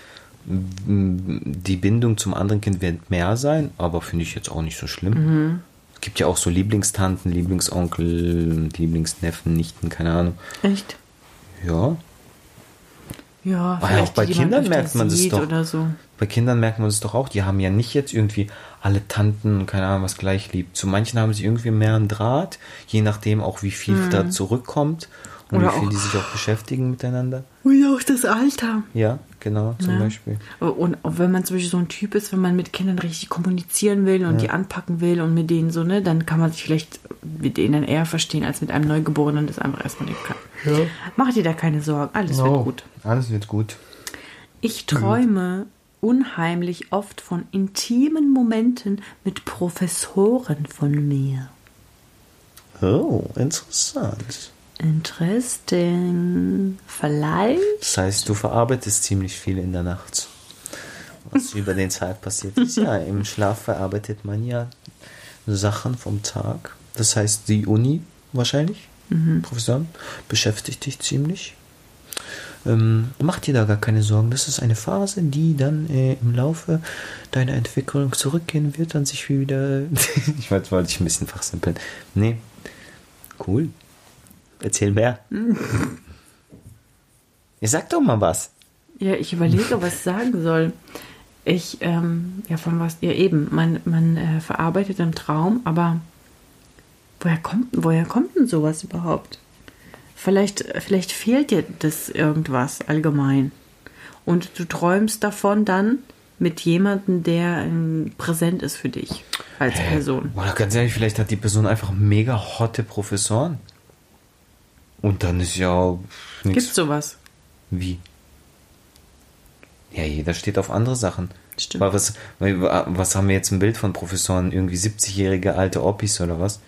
die Bindung zum anderen Kind wird mehr sein, aber finde ich jetzt auch nicht so schlimm. Mhm. Es gibt ja auch so Lieblingstanten, Lieblingsonkel, Lieblingsneffen, Nichten, keine Ahnung. Echt? Ja, Ja, vielleicht auch bei Kindern merkt man das doch. Oder so. Bei Kindern merkt man es doch auch, die haben ja nicht jetzt irgendwie alle Tanten, keine Ahnung, was gleich liebt. Zu manchen haben sie irgendwie mehr einen Draht, je nachdem auch, wie viel da zurückkommt und Mhm. Oder wie viel die sich auch beschäftigen miteinander. Und auch das Alter. Ja, genau, zum Ja. Beispiel. Und auch wenn man zum Beispiel so ein Typ ist, wenn man mit Kindern richtig kommunizieren will und die anpacken will und mit denen so, ne, dann kann man sich vielleicht mit denen eher verstehen als mit einem Neugeborenen, das einfach erstmal nicht kann. Mach dir da keine Sorgen, alles wird gut. Alles wird gut. Ich träume unheimlich oft von intimen Momenten mit Professoren von mir. Oh, interessant. Interesting. Vielleicht? Das heißt, du verarbeitest ziemlich viel in der Nacht. Was über den Tag passiert ist. Ja, im Schlaf verarbeitet man ja Sachen vom Tag. Das heißt, die Uni wahrscheinlich, Professoren, beschäftigt dich ziemlich. Ähm, mach dir da gar keine Sorgen. Das ist eine Phase, die dann äh, im Laufe deiner Entwicklung zurückgehen wird und sich wieder. ich wollte wollte ich ein bisschen fachsimpeln. Nee. Cool. Erzähl mehr. Ihr sagt doch mal was. Ja, ich überlege, was ich sagen soll. Ich, ähm, ja, von was, ja eben, man, man äh, verarbeitet im Traum, aber woher kommt, woher kommt denn sowas überhaupt? Vielleicht, vielleicht fehlt dir das irgendwas allgemein. Und du träumst davon dann mit jemandem, der ähm, präsent ist für dich als Person. Oder ganz ehrlich, vielleicht hat die Person einfach mega hotte Professoren. Und dann ist ja Gibt nichts. sowas? Wie? Ja, jeder steht auf andere Sachen. Stimmt. Weil was, was haben wir jetzt ein Bild von Professoren? Irgendwie 70-jährige alte Oppis oder was?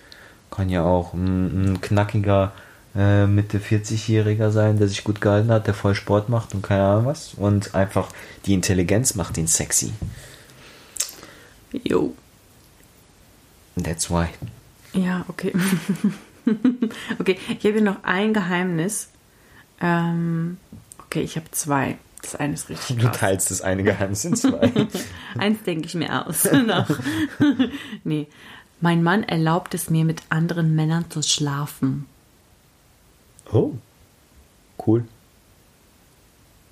Kann ja auch ein, ein knackiger äh, Mitte 40-Jähriger sein, der sich gut gehalten hat, der voll Sport macht und keine Ahnung was. Und einfach die Intelligenz macht ihn sexy. Jo. That's why. Ja, okay. okay, ich habe hier noch ein Geheimnis. Ähm, okay, ich habe zwei. Das eine ist richtig Du krass. teilst das eine Geheimnis in zwei. Eins denke ich mir aus. nee. Mein Mann erlaubt es mir, mit anderen Männern zu schlafen. Oh. Cool.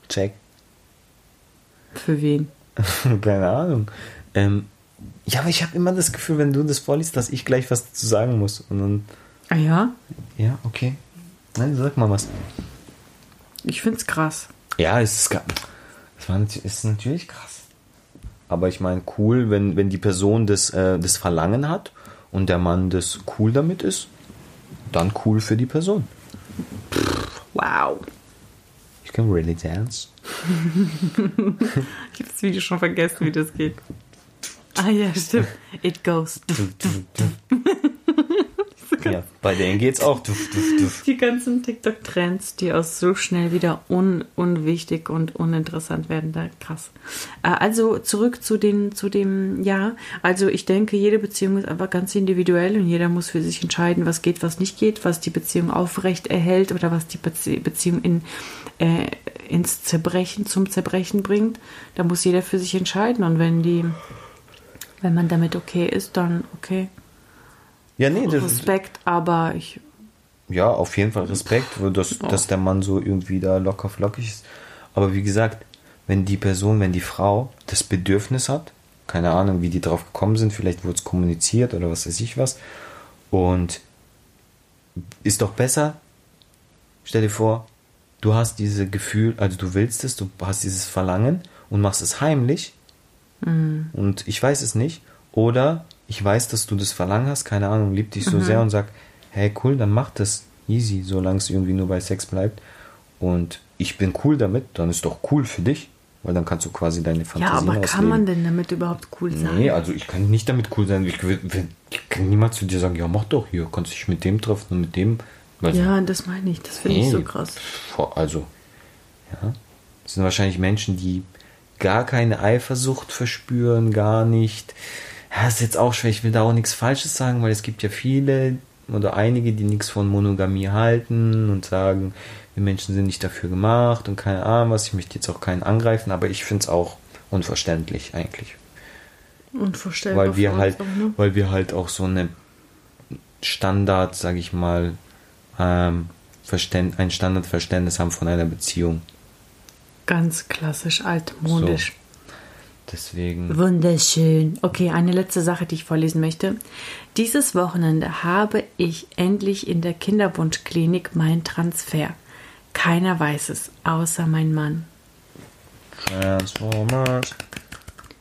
Check. Für wen? Keine Ahnung. Ähm, ja, aber ich habe immer das Gefühl, wenn du das vorliest, dass ich gleich was dazu sagen muss. Und dann, Ah ja? ja, okay. Nein, sag mal was. Ich find's krass. Ja, es ist, es war, nat- ist natürlich krass. Aber ich meine, cool, wenn, wenn die Person das, äh, das Verlangen hat und der Mann das cool damit ist, dann cool für die Person. Wow. You can really dance. Ich habe das Video schon vergessen, wie das geht. Ah ja, stimmt. It goes. Ja, bei denen geht's auch. Duf, duf, duf. Die ganzen TikTok-Trends, die auch so schnell wieder un unwichtig und uninteressant werden, da krass. Äh, Also zurück zu den, zu dem, ja, also ich denke, jede Beziehung ist einfach ganz individuell und jeder muss für sich entscheiden, was geht, was nicht geht, was die Beziehung aufrecht erhält oder was die Bezie Beziehung in, äh, ins Zerbrechen, zum Zerbrechen bringt. Da muss jeder für sich entscheiden und wenn die, wenn man damit okay ist, dann okay. Ja, nee, das, Respekt, aber ich ja, auf jeden Fall Respekt, dass, dass der Mann so irgendwie da locker flockig ist. Aber wie gesagt, wenn die Person, wenn die Frau das Bedürfnis hat, keine Ahnung, wie die drauf gekommen sind, vielleicht wurde es kommuniziert oder was weiß ich was, und ist doch besser, stell dir vor, du hast dieses Gefühl, also du willst es, du hast dieses Verlangen und machst es heimlich und ich weiß es nicht, oder ich weiß, dass du das Verlangen hast, keine Ahnung, liebt dich so sehr und sag, hey cool, dann mach das easy, solange es irgendwie nur bei Sex bleibt. Und ich bin cool damit, dann ist doch cool für dich, weil dann kannst du quasi deine Ja, Fantasien aber ausleben. kann man denn damit überhaupt cool sein? Nee, also ich kann nicht damit cool sein. Ich, ich kann niemals zu dir sagen, ja mach doch hier, kannst dich mit dem treffen und mit dem. Weil Ja, das meine ich. Das finde ich so Nee. krass. Also, ja. Das sind wahrscheinlich Menschen, die gar keine Eifersucht verspüren, gar nicht. Ja, ist jetzt auch schwer. Ich will da auch nichts Falsches sagen, weil es gibt ja viele oder einige, die nichts von Monogamie halten und sagen, wir Menschen sind nicht dafür gemacht und keine Ahnung was. Ich möchte jetzt auch keinen angreifen, aber ich finde es auch unverständlich eigentlich. Unvorstellbar. Weil wir halt, auch, ne? weil wir halt auch so eine Standard, sag ich mal, ähm, ein Standardverständnis haben von einer Beziehung. Ganz klassisch altmodisch. Deswegen. Wunderschön. Okay, eine letzte Sache, die ich vorlesen möchte. Dieses Wochenende habe ich endlich in der Kinderwunschklinik meinen Transfer. Keiner weiß es, außer mein Mann. Transformers.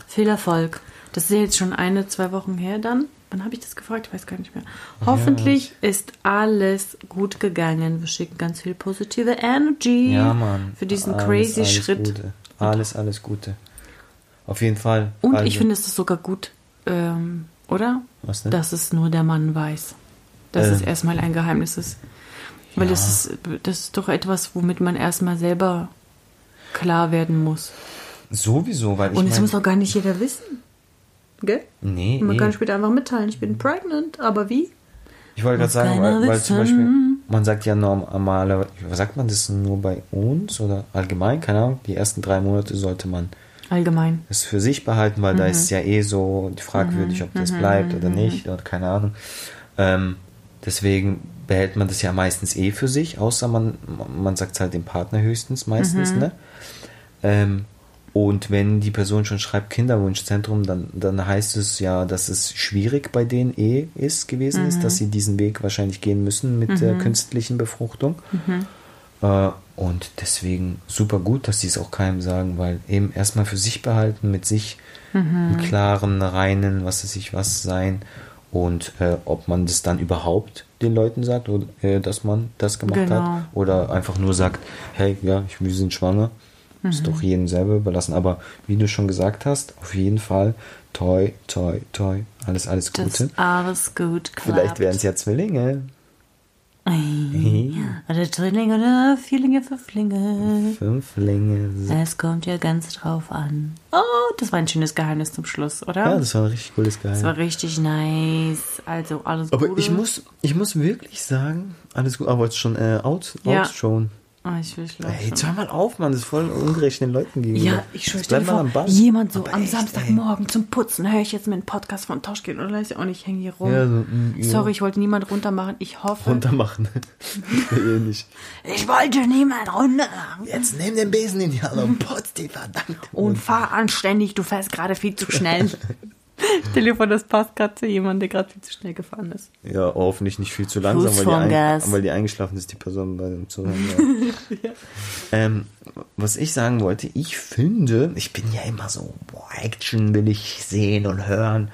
Viel Erfolg. Das ist jetzt schon eine, zwei Wochen her dann. Wann habe ich das gefragt? Ich weiß gar nicht mehr. Hoffentlich ist alles gut gegangen. Wir schicken ganz viel positive Energy Ja, Mann. für diesen Alles, crazy alles Schritt. Gute. Alles, alles Gute. Auf jeden Fall. Und Also, ich finde es ist sogar gut, ähm, oder? Was denn? Dass es nur der Mann weiß. Dass Äh. es erstmal ein Geheimnis ist. Weil Ja. das, ist, das ist doch etwas, womit man erstmal selber klar werden muss. Sowieso, weil ich Und es muss auch gar nicht jeder wissen. Gell? Nee, Man nee. kann später einfach mitteilen, ich bin pregnant, aber wie? Ich wollte gerade sagen, weil, weil zum. Beispiel, man sagt ja normalerweise, sagt man das nur bei uns oder allgemein, keine Ahnung, die ersten drei Monate sollte man Allgemein. es für sich behalten, weil da Mhm. ist es ja eh so fragwürdig, ob das bleibt oder nicht, oder keine Ahnung. Ähm, deswegen behält man das ja meistens eh für sich, außer man, man sagt es halt dem Partner höchstens meistens, Mhm. ne? Ähm, und wenn die Person schon schreibt Kinderwunschzentrum, dann, dann heißt es ja, dass es schwierig bei denen eh ist gewesen ist, dass sie diesen Weg wahrscheinlich gehen müssen mit der künstlichen Befruchtung. Äh, und deswegen super gut, dass sie es auch keinem sagen, weil eben erstmal für sich behalten, mit sich im klaren, reinen, was weiß ich was sein und äh, ob man das dann überhaupt den Leuten sagt, oder, äh, dass man das gemacht Genau. hat oder einfach nur sagt, hey, ja, ich, wir sind schwanger. Ist Mhm. doch jedem selber überlassen. Aber wie du schon gesagt hast, auf jeden Fall toi, toi, toi, alles, alles Das Gute. alles gut klappt. Vielleicht werden es ja Zwillinge. Hey. Oder Drillinge oder Vierlinge, Fünflinge. Fünflinge. Es kommt ja ganz drauf an. Oh, das war ein schönes Geheimnis zum Schluss, oder? Ja, das war ein richtig cooles das Geheimnis. war richtig nice. Also alles Aber Gute. ich muss, ich muss wirklich sagen, alles gut, aber jetzt schon äh, out, Ja. out schon. Oh, ich will schlafen. Ey, jetzt hör mal auf, Mann, das ist voll ungerecht den Leuten gegenüber. Ja, ich schwöre bleib mal am Ball. jemand so Aber am echt, Samstagmorgen zum Putzen höre ich jetzt mir einen Podcast von Tosch gehen oder weiß ich auch nicht, ich hänge hier rum. Ja, so, mm, ja. Sorry, ich wollte niemand runtermachen. Ich hoffe. ey. Runtermachen. Eh nicht. Ich wollte niemand runtermachen. Jetzt nimm den Besen in die Hand und putz die verdammte Und fahr anständig, du fährst gerade viel zu schnell. Stell dir vor, das passt gerade zu jemandem, der gerade viel zu schnell gefahren ist. Ja, hoffentlich nicht viel zu langsam, Fuß weil die, ein, weil die eingeschlafen ist, die Person bei dem Zuhören. Ja. ähm, was ich sagen wollte, ich finde, ich bin ja immer so, boah, Action will ich sehen und hören,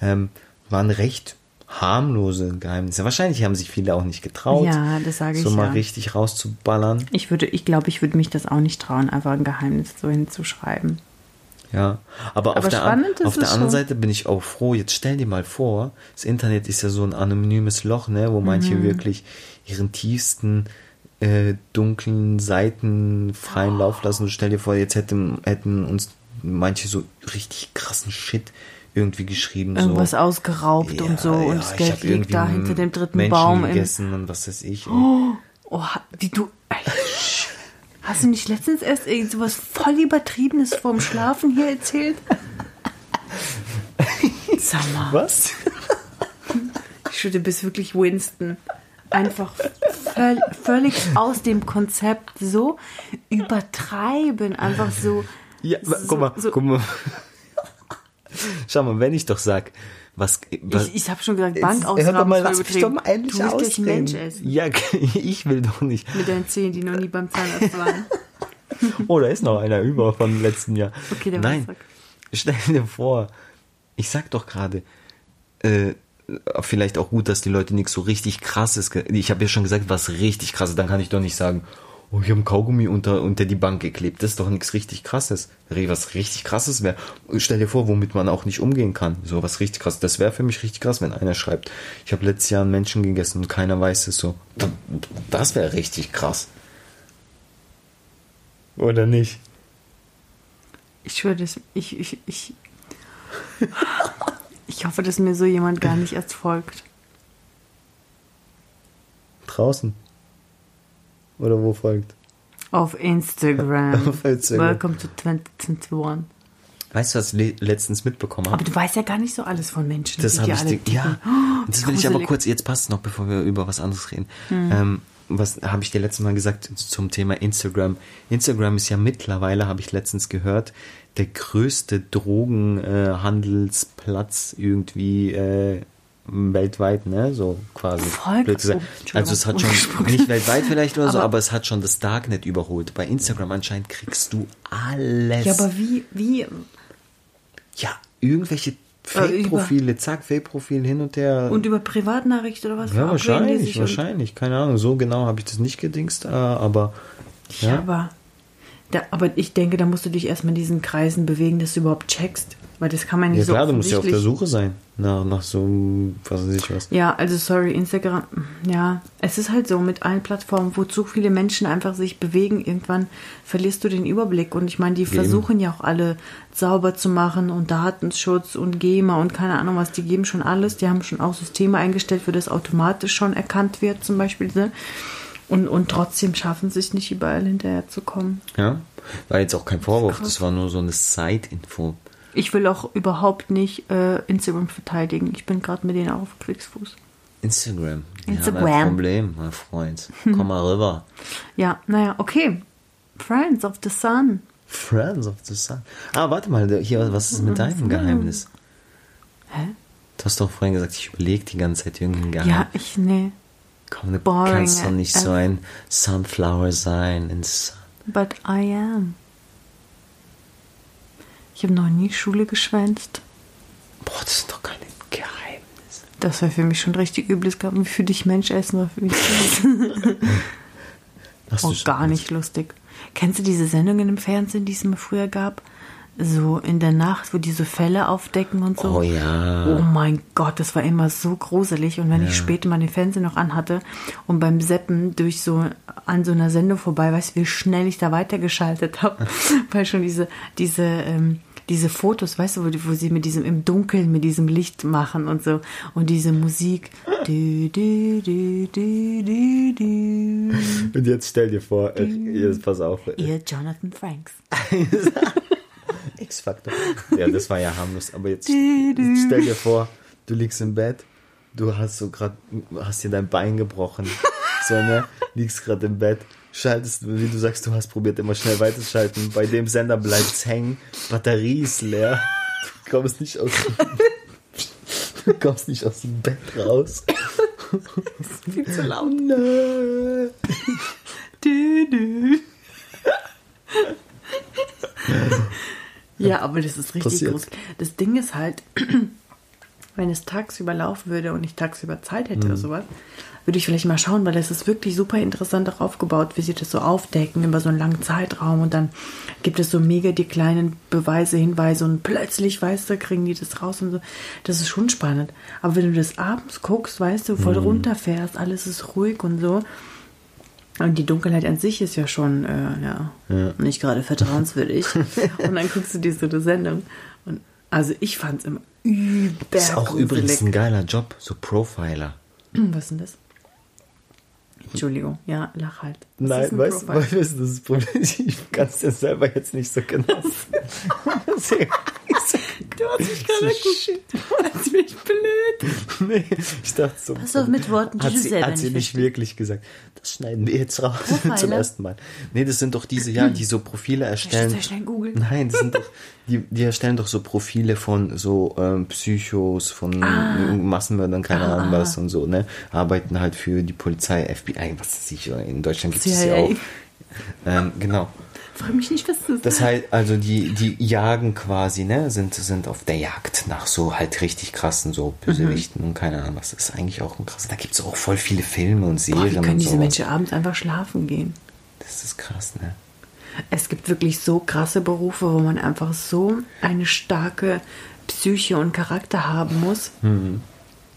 ähm, waren recht harmlose Geheimnisse. Wahrscheinlich haben sich viele auch nicht getraut, Ja, das sage ich so mal ja. richtig rauszuballern. Ich würde, ich glaube, ich würde mich das auch nicht trauen, einfach ein Geheimnis so hinzuschreiben. Ja, aber, auf Aber der, an, auf der anderen schon. Seite bin ich auch froh. Jetzt stell dir mal vor, das Internet ist ja so ein anonymes Loch, ne, wo manche Mhm. wirklich ihren tiefsten äh, dunklen Seiten freien Oh. Lauf lassen. Und stell dir vor, jetzt hätten, hätten uns manche so richtig krassen Shit irgendwie geschrieben. Irgendwas so. ausgeraubt und so und das Geld liegt da hinter dem dritten Baum im gegessen und was weiß ich. ey. Oh, wie du. Hast du nicht letztens erst irgend sowas voll Übertriebenes vorm Schlafen hier erzählt? Sag mal, Was? ich schwöre, du bist wirklich Winston. Einfach völ völlig aus dem Konzept so übertreiben. Einfach so. Ja, so, guck mal, so, guck mal. Schau mal, wenn ich doch sag, was, was Ich, ich habe schon gesagt, Jetzt Bankausnahmen hör doch mal, lass mich doch mal endlich du ausreden. Mensch essen. Ja, ich will doch nicht. Mit deinen Zähnen, die noch nie beim Zahnarzt waren. Oh, da ist noch einer über vom letzten Jahr. Okay, der Nein, stell dir vor, ich sag doch gerade, äh, vielleicht auch gut, dass die Leute nichts so richtig krasses. Ich habe ja schon gesagt, was richtig krasses. Dann kann ich doch nicht sagen, oh, ich habe einen Kaugummi unter, unter die Bank geklebt. Das ist doch nichts richtig krasses. Re- Was richtig krasses wäre. Stell dir vor, womit man auch nicht umgehen kann. So was richtig krasses. Das wäre für mich richtig krass, wenn einer schreibt, ich habe letztes Jahr einen Menschen gegessen und keiner weiß es so. Das wäre richtig krass. Oder nicht? Ich schwöre, das, ich, ich, ich, ich hoffe, dass mir so jemand gar nicht erst folgt. Draußen. Oder wo folgt? Auf Instagram. Auf Instagram. Welcome to 2021. Weißt du, was ich le letztens mitbekommen Aber habe? du weißt ja gar nicht so alles von Menschen. Das habe ich alle dir, ja. Oh, das will ich aber kurz, jetzt passt noch, bevor wir über was anderes reden. Hm. Ähm, was habe ich dir letztes Mal gesagt zum Thema Instagram? Instagram ist ja mittlerweile, habe ich letztens gehört, der größte Drogenhandelsplatz irgendwie äh, weltweit, ne? So quasi. Gesagt. oh, also es hat schon, nicht weltweit vielleicht oder so, Aber- aber es hat schon das Darknet überholt. Bei Instagram anscheinend kriegst du alles. Ja, aber wie, wie, Ja, irgendwelche Fake-Profile, zack, Fake-Profil hin und her. und über Privatnachricht oder was? ja, wahrscheinlich, wahrscheinlich. Keine Ahnung, so genau habe ich das nicht gedingst, äh, aber Ja, ja. aber, da, aber ich denke, da musst du dich erstmal in diesen Kreisen bewegen, dass du überhaupt checkst. Weil das kann man nicht Ja so klar, du musst ja auf der Suche sein. Nach, nach so, was weiß ich was. Ja, also sorry, Instagram, ja, es ist halt so mit allen Plattformen, wo zu viele Menschen einfach sich bewegen, irgendwann verlierst du den Überblick. Und ich meine, die versuchen ja auch alle sauber zu machen und Datenschutz und GEMA und keine Ahnung was, die geben schon alles, die haben schon auch Systeme eingestellt, für das automatisch schon erkannt wird, zum Beispiel. ne? Und, und trotzdem schaffen sie es nicht überall hinterher zu kommen. Ja, war jetzt auch kein Vorwurf, das war nur so eine Side-Info. Ich will auch überhaupt nicht äh, Instagram verteidigen. Ich bin gerade mit denen auch auf Kriegsfuß. Instagram. Instagram. Ja, ein Problem, mein Freund. Komm mal rüber. Ja, naja, okay. Friends of the Sun. Friends of the Sun. Ah, warte mal, hier, was ist mit deinem Geheimnis? Hä? Du hast doch vorhin gesagt, ich überlege die ganze Zeit irgendein Geheimnis. Ja, ich, nee. Komm, du boring kannst doch nicht so ein Sunflower sein in sun. But I am. Ich habe noch nie Schule geschwänzt. Boah, das ist doch kein Geheimnis. Das wäre für mich schon richtig übles Gaben. Für dich Mensch essen war für mich du oh, gar nicht lustig. Kennst du diese Sendungen im Fernsehen, die es immer früher gab? So in der Nacht, wo diese Fälle aufdecken und so. Oh ja. Oh mein Gott, das war immer so gruselig. Und wenn ich später mal den Fernseher noch anhatte und beim Seppen durch so an so einer Sendung vorbei, weißt du, wie schnell ich da weitergeschaltet habe, weil schon diese diese ähm, diese Fotos, weißt du, wo, wo sie mit diesem im Dunkeln mit diesem Licht machen und so und diese Musik. Du, du, du, du, du, du. Und jetzt stell dir vor, äh, jetzt pass auf. Ihr Jonathan Franks. X-Faktor. Ja, das war ja harmlos. Aber jetzt, stell dir vor, du liegst im Bett, du hast so gerade, hast dir dein Bein gebrochen. So, ne? Liegst gerade im Bett, schaltest, wie du sagst, du hast probiert, immer schnell weiterzuschalten. Bei dem Sender bleibt's hängen, Batterie ist leer. Du kommst nicht aus Du kommst nicht aus dem Bett raus. Viel zu laut. Du, du. Ja, aber das ist richtig Passiert. groß. Das Ding ist halt, wenn es tagsüber laufen würde und ich tagsüber Zeit hätte Mhm. oder sowas, würde ich vielleicht mal schauen, weil das ist wirklich super interessant auch aufgebaut, wie sie das so aufdecken über so einen langen Zeitraum und dann gibt es so mega die kleinen Beweise, Hinweise und plötzlich, weißt du, kriegen die das raus und so. Das ist schon spannend. Aber wenn du das abends guckst, weißt du, voll Mhm. runterfährst, alles ist ruhig und so, und die Dunkelheit an sich ist ja schon äh, ja, nicht gerade vertrauenswürdig. und dann guckst du dir so eine Sendung. Und also ich fand es immer über. Ist auch übrigens ein geiler Job, so Profiler. Was ist denn das? Entschuldigung, ja, lach halt. Ist Nein, ein weißt du, weißt du, das ist das Problem? Ich kann es dir selber jetzt nicht so genau sagen. Du hast mich gerade geguckt. Als bin ich blöd. nee, ich dachte so. Pass auf mit Worten, die hat du sie, selber hat sie nicht wirklich gesagt. Das schneiden wir jetzt raus zum ersten Mal. Nee, das sind doch diese, ja, die so Profile erstellen. sehr schnell googeln? Nein, das sind doch, die, die erstellen doch so Profile von so ähm, Psychos, von Ah. Massenmördern, keine Ahnung was und so, ne? Arbeiten halt für die Polizei, FBI, was weiß ich, in Deutschland gibt es ja CIA. auch. Ähm, genau. Frag mich nicht, was das Das heißt, also die, die jagen quasi, ne, sind, sind auf der Jagd nach so halt richtig krassen so Bösewichten und keine Ahnung, was ist eigentlich auch ein krass. Da gibt es auch voll viele Filme und Boah, Serien wie können und diese so. Menschen abends einfach schlafen gehen? Das ist krass, ne? Es gibt wirklich so krasse Berufe, wo man einfach so eine starke Psyche und Charakter haben muss.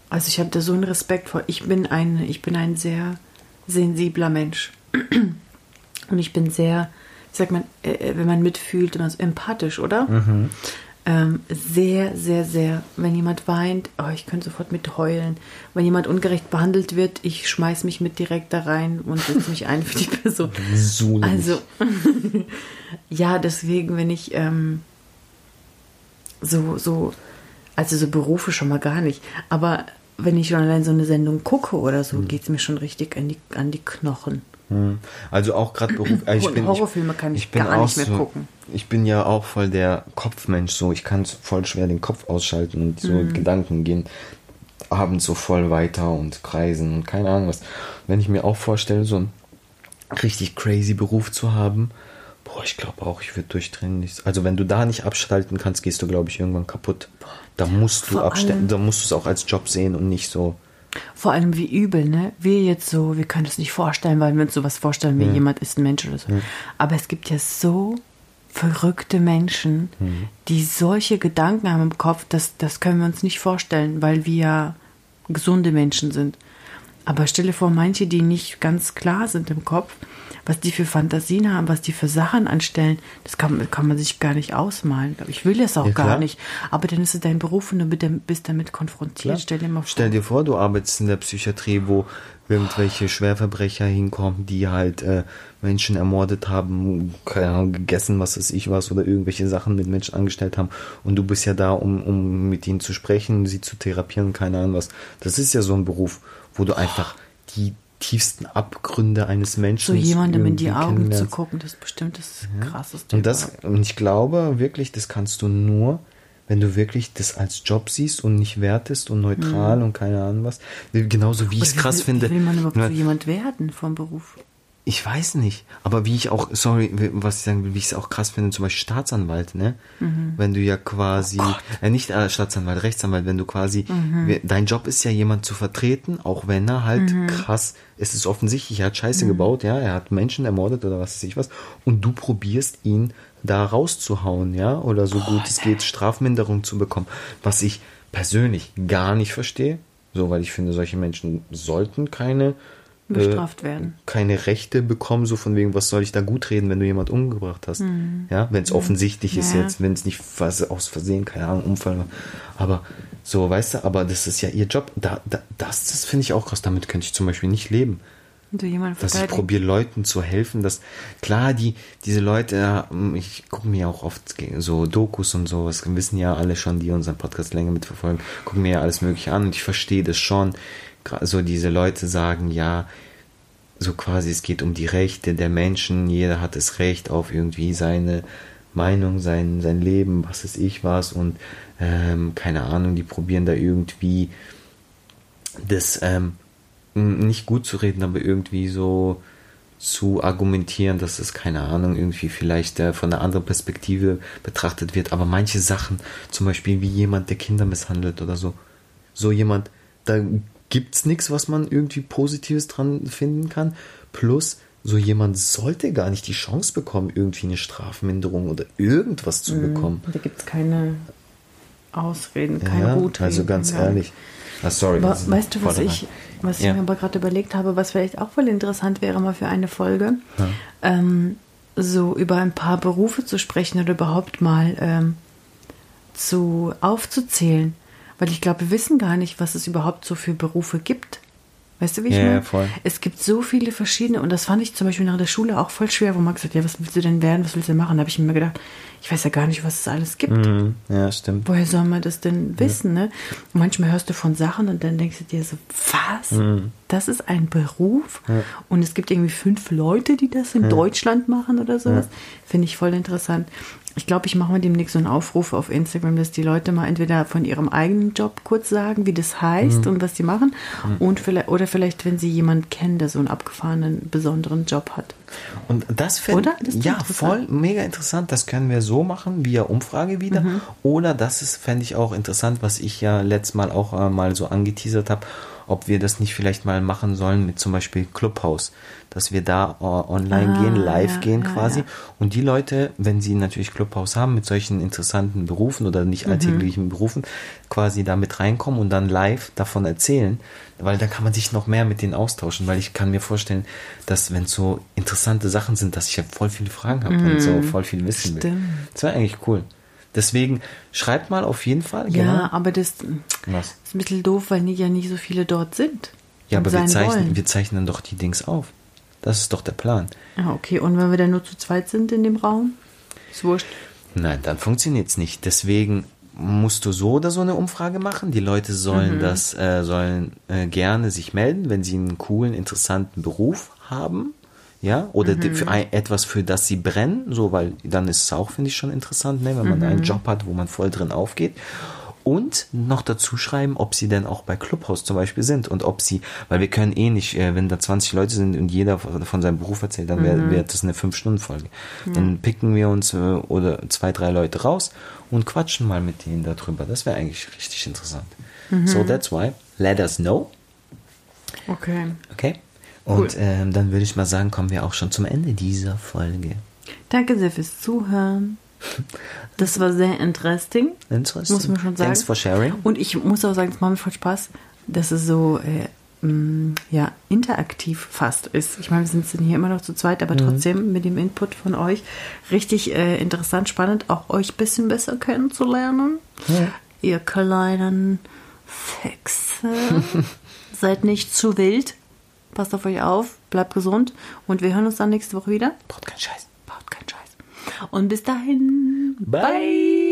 Also ich habe da so einen Respekt vor. Ich bin ein, ich bin ein sehr sensibler Mensch. Und ich bin sehr, wie sagt man, äh, wenn man mitfühlt, immer so empathisch, oder? Ähm, sehr, sehr, sehr. Wenn jemand weint, oh, ich könnte sofort mit heulen. Wenn jemand ungerecht behandelt wird, ich schmeiß mich mit direkt da rein und setze mich ein für die Person. So nämlich. Also, ja, deswegen, wenn ich ähm, so, so, also so Berufe schon mal gar nicht, aber wenn ich schon allein so eine Sendung gucke oder so, geht es mir schon richtig an die, an die Knochen. Hm. Also auch gerade Beruf. Also Und Horrorfilme kann ich bin gar nicht mehr so, gucken. Ich bin ja auch voll der Kopfmensch, so ich kann voll schwer den Kopf ausschalten und so Mhm. Gedanken gehen abends so voll weiter und kreisen und keine Ahnung was. Wenn ich mir auch vorstelle, so einen richtig crazy Beruf zu haben, boah, ich glaube auch, ich würde durchdrehen. Also wenn du da nicht abschalten kannst, gehst du, glaube ich, irgendwann kaputt. Da musst du abstellen, da musst du es auch als Job sehen und nicht so. Vor allem wie übel, ne? Wir jetzt so, wir können es nicht vorstellen, weil wir uns sowas vorstellen, wie jemand ist ein Mensch oder so. Aber es gibt ja so verrückte Menschen, die solche Gedanken haben im Kopf, das, das können wir uns nicht vorstellen, weil wir ja gesunde Menschen sind. Aber stelle vor, manche, die nicht ganz klar sind im Kopf, was die für Fantasien haben, was die für Sachen anstellen, das kann, kann man sich gar nicht ausmalen. Ich will das auch Ja, gar nicht. Aber dann ist es dein Beruf und du bist- bist damit konfrontiert. Stell dir mal vor. Stell dir vor, du arbeitest in der Psychiatrie, wo irgendwelche Schwerverbrecher hinkommen, die halt äh, Menschen ermordet haben, keine Ahnung, gegessen, was weiß ich was, oder irgendwelche Sachen mit Menschen angestellt haben. Und du bist ja da, um, um mit ihnen zu sprechen, sie zu therapieren, keine Ahnung was. Das ist ja so ein Beruf, wo du einfach die tiefsten Abgründe eines Menschen so jemandem in die Augen zu gucken, das ist bestimmt das krasseste. Und das, überhaupt. und ich glaube wirklich, das kannst du nur, wenn du wirklich das als Job siehst und nicht wertest und neutral und keine Ahnung was. Genauso wie ich es krass will, finde. Wie will man überhaupt Ja, so jemand werden vom Beruf? Ich weiß nicht, aber wie ich auch, sorry, was ich sagen will, wie ich es auch krass finde, zum Beispiel Staatsanwalt, ne? Mhm. Wenn du ja quasi, oh äh, nicht äh, Staatsanwalt, Rechtsanwalt, wenn du quasi, mhm. dein Job ist ja jemand zu vertreten, auch wenn er halt mhm. krass, es ist offensichtlich, er hat Scheiße mhm. gebaut, ja, er hat Menschen ermordet oder was weiß ich was, und du probierst ihn da rauszuhauen, ja, oder so oh, gut es geht, Strafminderung zu bekommen, was ich persönlich gar nicht verstehe, so, weil ich finde, solche Menschen sollten keine bestraft werden. Keine Rechte bekommen, so von wegen, was soll ich da gut reden, wenn du jemand umgebracht hast. Mhm. Ja, wenn es offensichtlich ja. ist jetzt, wenn es nicht was aus Versehen, keine Ahnung, Unfall. Aber so, weißt du, aber das ist ja ihr Job. Da, da, das das finde ich auch krass. Damit könnte ich zum Beispiel nicht leben. Du dass ich probiere Leuten zu helfen, dass klar die diese Leute, ich gucke mir auch oft so Dokus und sowas, wissen ja alle schon, die unseren Podcast länger mitverfolgen, gucken mir ja alles Mögliche an und ich verstehe das schon, so diese Leute sagen, ja, so quasi es geht um die Rechte der Menschen, jeder hat das Recht auf irgendwie seine Meinung, sein, sein Leben, was ist ich was. Und ähm, keine Ahnung, die probieren da irgendwie das ähm, nicht gut zu reden, aber irgendwie so zu argumentieren, dass es, keine Ahnung, irgendwie vielleicht äh, von einer anderen Perspektive betrachtet wird. Aber manche Sachen, zum Beispiel wie jemand, der Kinder misshandelt oder so, so jemand, da gibt es nichts, was man irgendwie Positives dran finden kann. Plus, so jemand sollte gar nicht die Chance bekommen, irgendwie eine Strafminderung oder irgendwas zu mhm. bekommen. Da gibt es keine Ausreden, keine ja, Gutreden. Also ganz ja. ehrlich. Ah, sorry. Aber, weißt du, was ich, was ja. ich mir aber gerade überlegt habe, was vielleicht auch voll interessant wäre, mal für eine Folge, ja. ähm, so über ein paar Berufe zu sprechen oder überhaupt mal ähm, zu aufzuzählen. Weil ich glaube, wir wissen gar nicht, was es überhaupt so für Berufe gibt. Weißt du, wie ich ja, meine? Voll. Es gibt so viele verschiedene und das fand ich zum Beispiel nach der Schule auch voll schwer, wo man gesagt hat, ja, was willst du denn werden, was willst du denn machen? Da habe ich mir gedacht, ich weiß ja gar nicht, was es alles gibt. Mhm. Ja, stimmt. Woher soll man das denn wissen, ja. ne? Und manchmal hörst du von Sachen und dann denkst du dir so, was? Mhm. Das ist ein Beruf? Ja. Und es gibt irgendwie fünf Leute, die das in Deutschland machen oder sowas. Finde ich voll interessant ich glaube, ich mache mal demnächst so einen Aufruf auf Instagram, dass die Leute mal entweder von ihrem eigenen Job kurz sagen, wie das heißt mhm. und was sie machen, mhm. und vielleicht, oder vielleicht, wenn sie jemanden kennen, der so einen abgefahrenen, besonderen Job hat. Und das finde ich ja voll mega interessant. Das können wir so machen, via Umfrage wieder. Mhm. Oder das ist, fände ich auch interessant, was ich ja letztes Mal auch äh, mal so angeteasert habe ob wir das nicht vielleicht mal machen sollen mit zum Beispiel Clubhouse, dass wir da online ah, gehen, live ja, gehen quasi. Ja, ja. Und die Leute, wenn sie natürlich Clubhouse haben mit solchen interessanten Berufen oder nicht mhm. alltäglichen Berufen, quasi da mit reinkommen und dann live davon erzählen, weil da kann man sich noch mehr mit denen austauschen, weil ich kann mir vorstellen, dass wenn so interessante Sachen sind, dass ich ja voll viele Fragen habe mhm. und so voll viel wissen Stimmt. will. Das wäre eigentlich cool. Deswegen schreibt mal auf jeden Fall. Ja, genau. aber das Was? ist ein bisschen doof, weil ja nicht so viele dort sind. Ja, aber wir zeichnen, wir zeichnen doch die Dings auf. Das ist doch der Plan. Ah, okay. Und wenn wir dann nur zu zweit sind in dem Raum? Ist wurscht. Nein, dann funktioniert es nicht. Deswegen musst du so oder so eine Umfrage machen. Die Leute sollen mhm. das, äh, sollen äh, gerne sich melden, wenn sie einen coolen, interessanten Beruf haben ja, oder mhm. für ein, etwas, für das sie brennen, so, weil dann ist es auch, finde ich, schon interessant, ne, wenn man mhm. einen Job hat, wo man voll drin aufgeht. Und noch dazu schreiben, ob sie denn auch bei Clubhouse zum Beispiel sind und ob sie, weil wir können eh nicht, äh, wenn da 20 Leute sind und jeder von seinem Beruf erzählt, dann wäre mhm. wär das eine 5-Stunden-Folge. Ja. Dann picken wir uns äh, oder zwei, drei Leute raus und quatschen mal mit denen darüber. Das wäre eigentlich richtig interessant. Mhm. So that's why, let us know. Okay. Okay. Und cool. ähm, dann würde ich mal sagen, kommen wir auch schon zum Ende dieser Folge. Danke sehr fürs Zuhören. Das war sehr interesting. Interesting. Muss man schon sagen. Thanks for sharing. Und ich muss auch sagen, es macht mir voll Spaß, dass es so äh, mh, mm, ja, interaktiv fast ist. Ich meine, wir sind hier immer noch zu zweit, aber mhm. trotzdem mit dem Input von euch richtig äh, interessant, spannend, auch euch ein bisschen besser kennenzulernen. Ja. Ihr kleinen Fexe. Seid nicht zu wild. Passt auf euch auf, bleibt gesund und wir hören uns dann nächste Woche wieder. Baut keinen Scheiß. Baut keinen Scheiß. Und bis dahin. Bye. Bye.